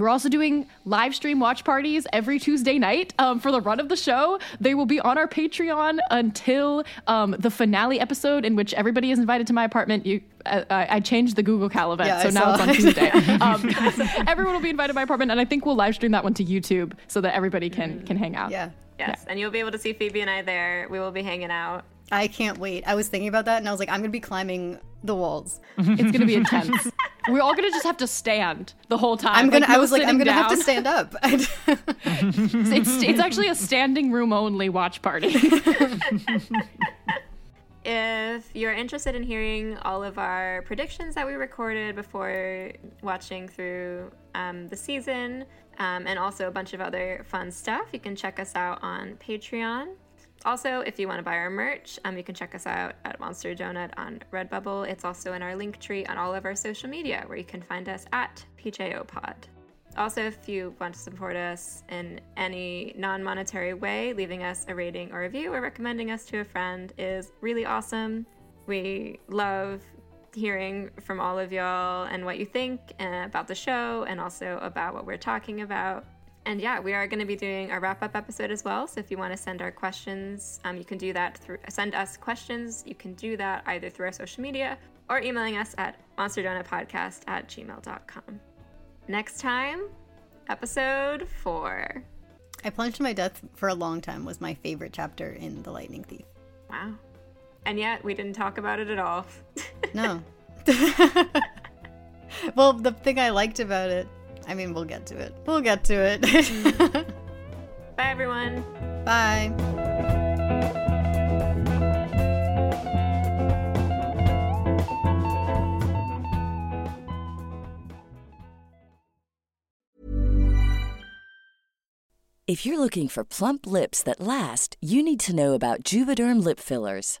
Speaker 3: We're also doing live stream watch parties every Tuesday night um, for the run of the show. They will be on our Patreon until um, the finale episode, in which everybody is invited to my apartment. You, uh, I I changed the Google Cal event,
Speaker 1: Yeah,
Speaker 3: so
Speaker 1: I
Speaker 3: now it's on Tuesday. um, so everyone will be invited to my apartment, and I think we'll live stream that one to YouTube so that everybody can can hang out.
Speaker 1: Yeah.
Speaker 2: Yes, and you'll be able to see Phoebe and I there. We will be hanging out.
Speaker 1: I can't wait. I was thinking about that and I was like, I'm going to be climbing the walls.
Speaker 3: It's gonna be intense. We're all gonna just have to stand the whole time.
Speaker 1: I'm going
Speaker 3: Like,
Speaker 1: to, I was like, I'm going to have to stand up.
Speaker 3: It's, it's actually a standing room only watch party.
Speaker 2: If you're interested in hearing all of our predictions that we recorded before watching through um, the season, um, and also a bunch of other fun stuff, you can check us out on Patreon. Also, if you want to buy our merch, um, you can check us out at Monster Donut on Redbubble. It's also in our link tree on all of our social media, where you can find us at PJO Pod. Also, if you want to support us in any non monetary way, leaving us a rating or review or recommending us to a friend is really awesome. We love hearing from all of y'all and what you think uh, about the show and also about what we're talking about. And yeah, we are going to be doing a wrap up episode as well. So if you want to send our questions, um, you can do that through send us questions. You can do that either through our social media or emailing us at monsterdonutpodcast at gmail.com. Next time, episode four.
Speaker 1: I plunged to my death for a long time was my favorite chapter in The Lightning Thief.
Speaker 2: Wow. And yet we didn't talk about it at all.
Speaker 1: No. well, the thing I liked about it, I mean, we'll get to it. We'll get to it.
Speaker 2: Bye, everyone.
Speaker 1: Bye.
Speaker 7: If you're looking for plump lips that last, you need to know about Juvederm lip fillers.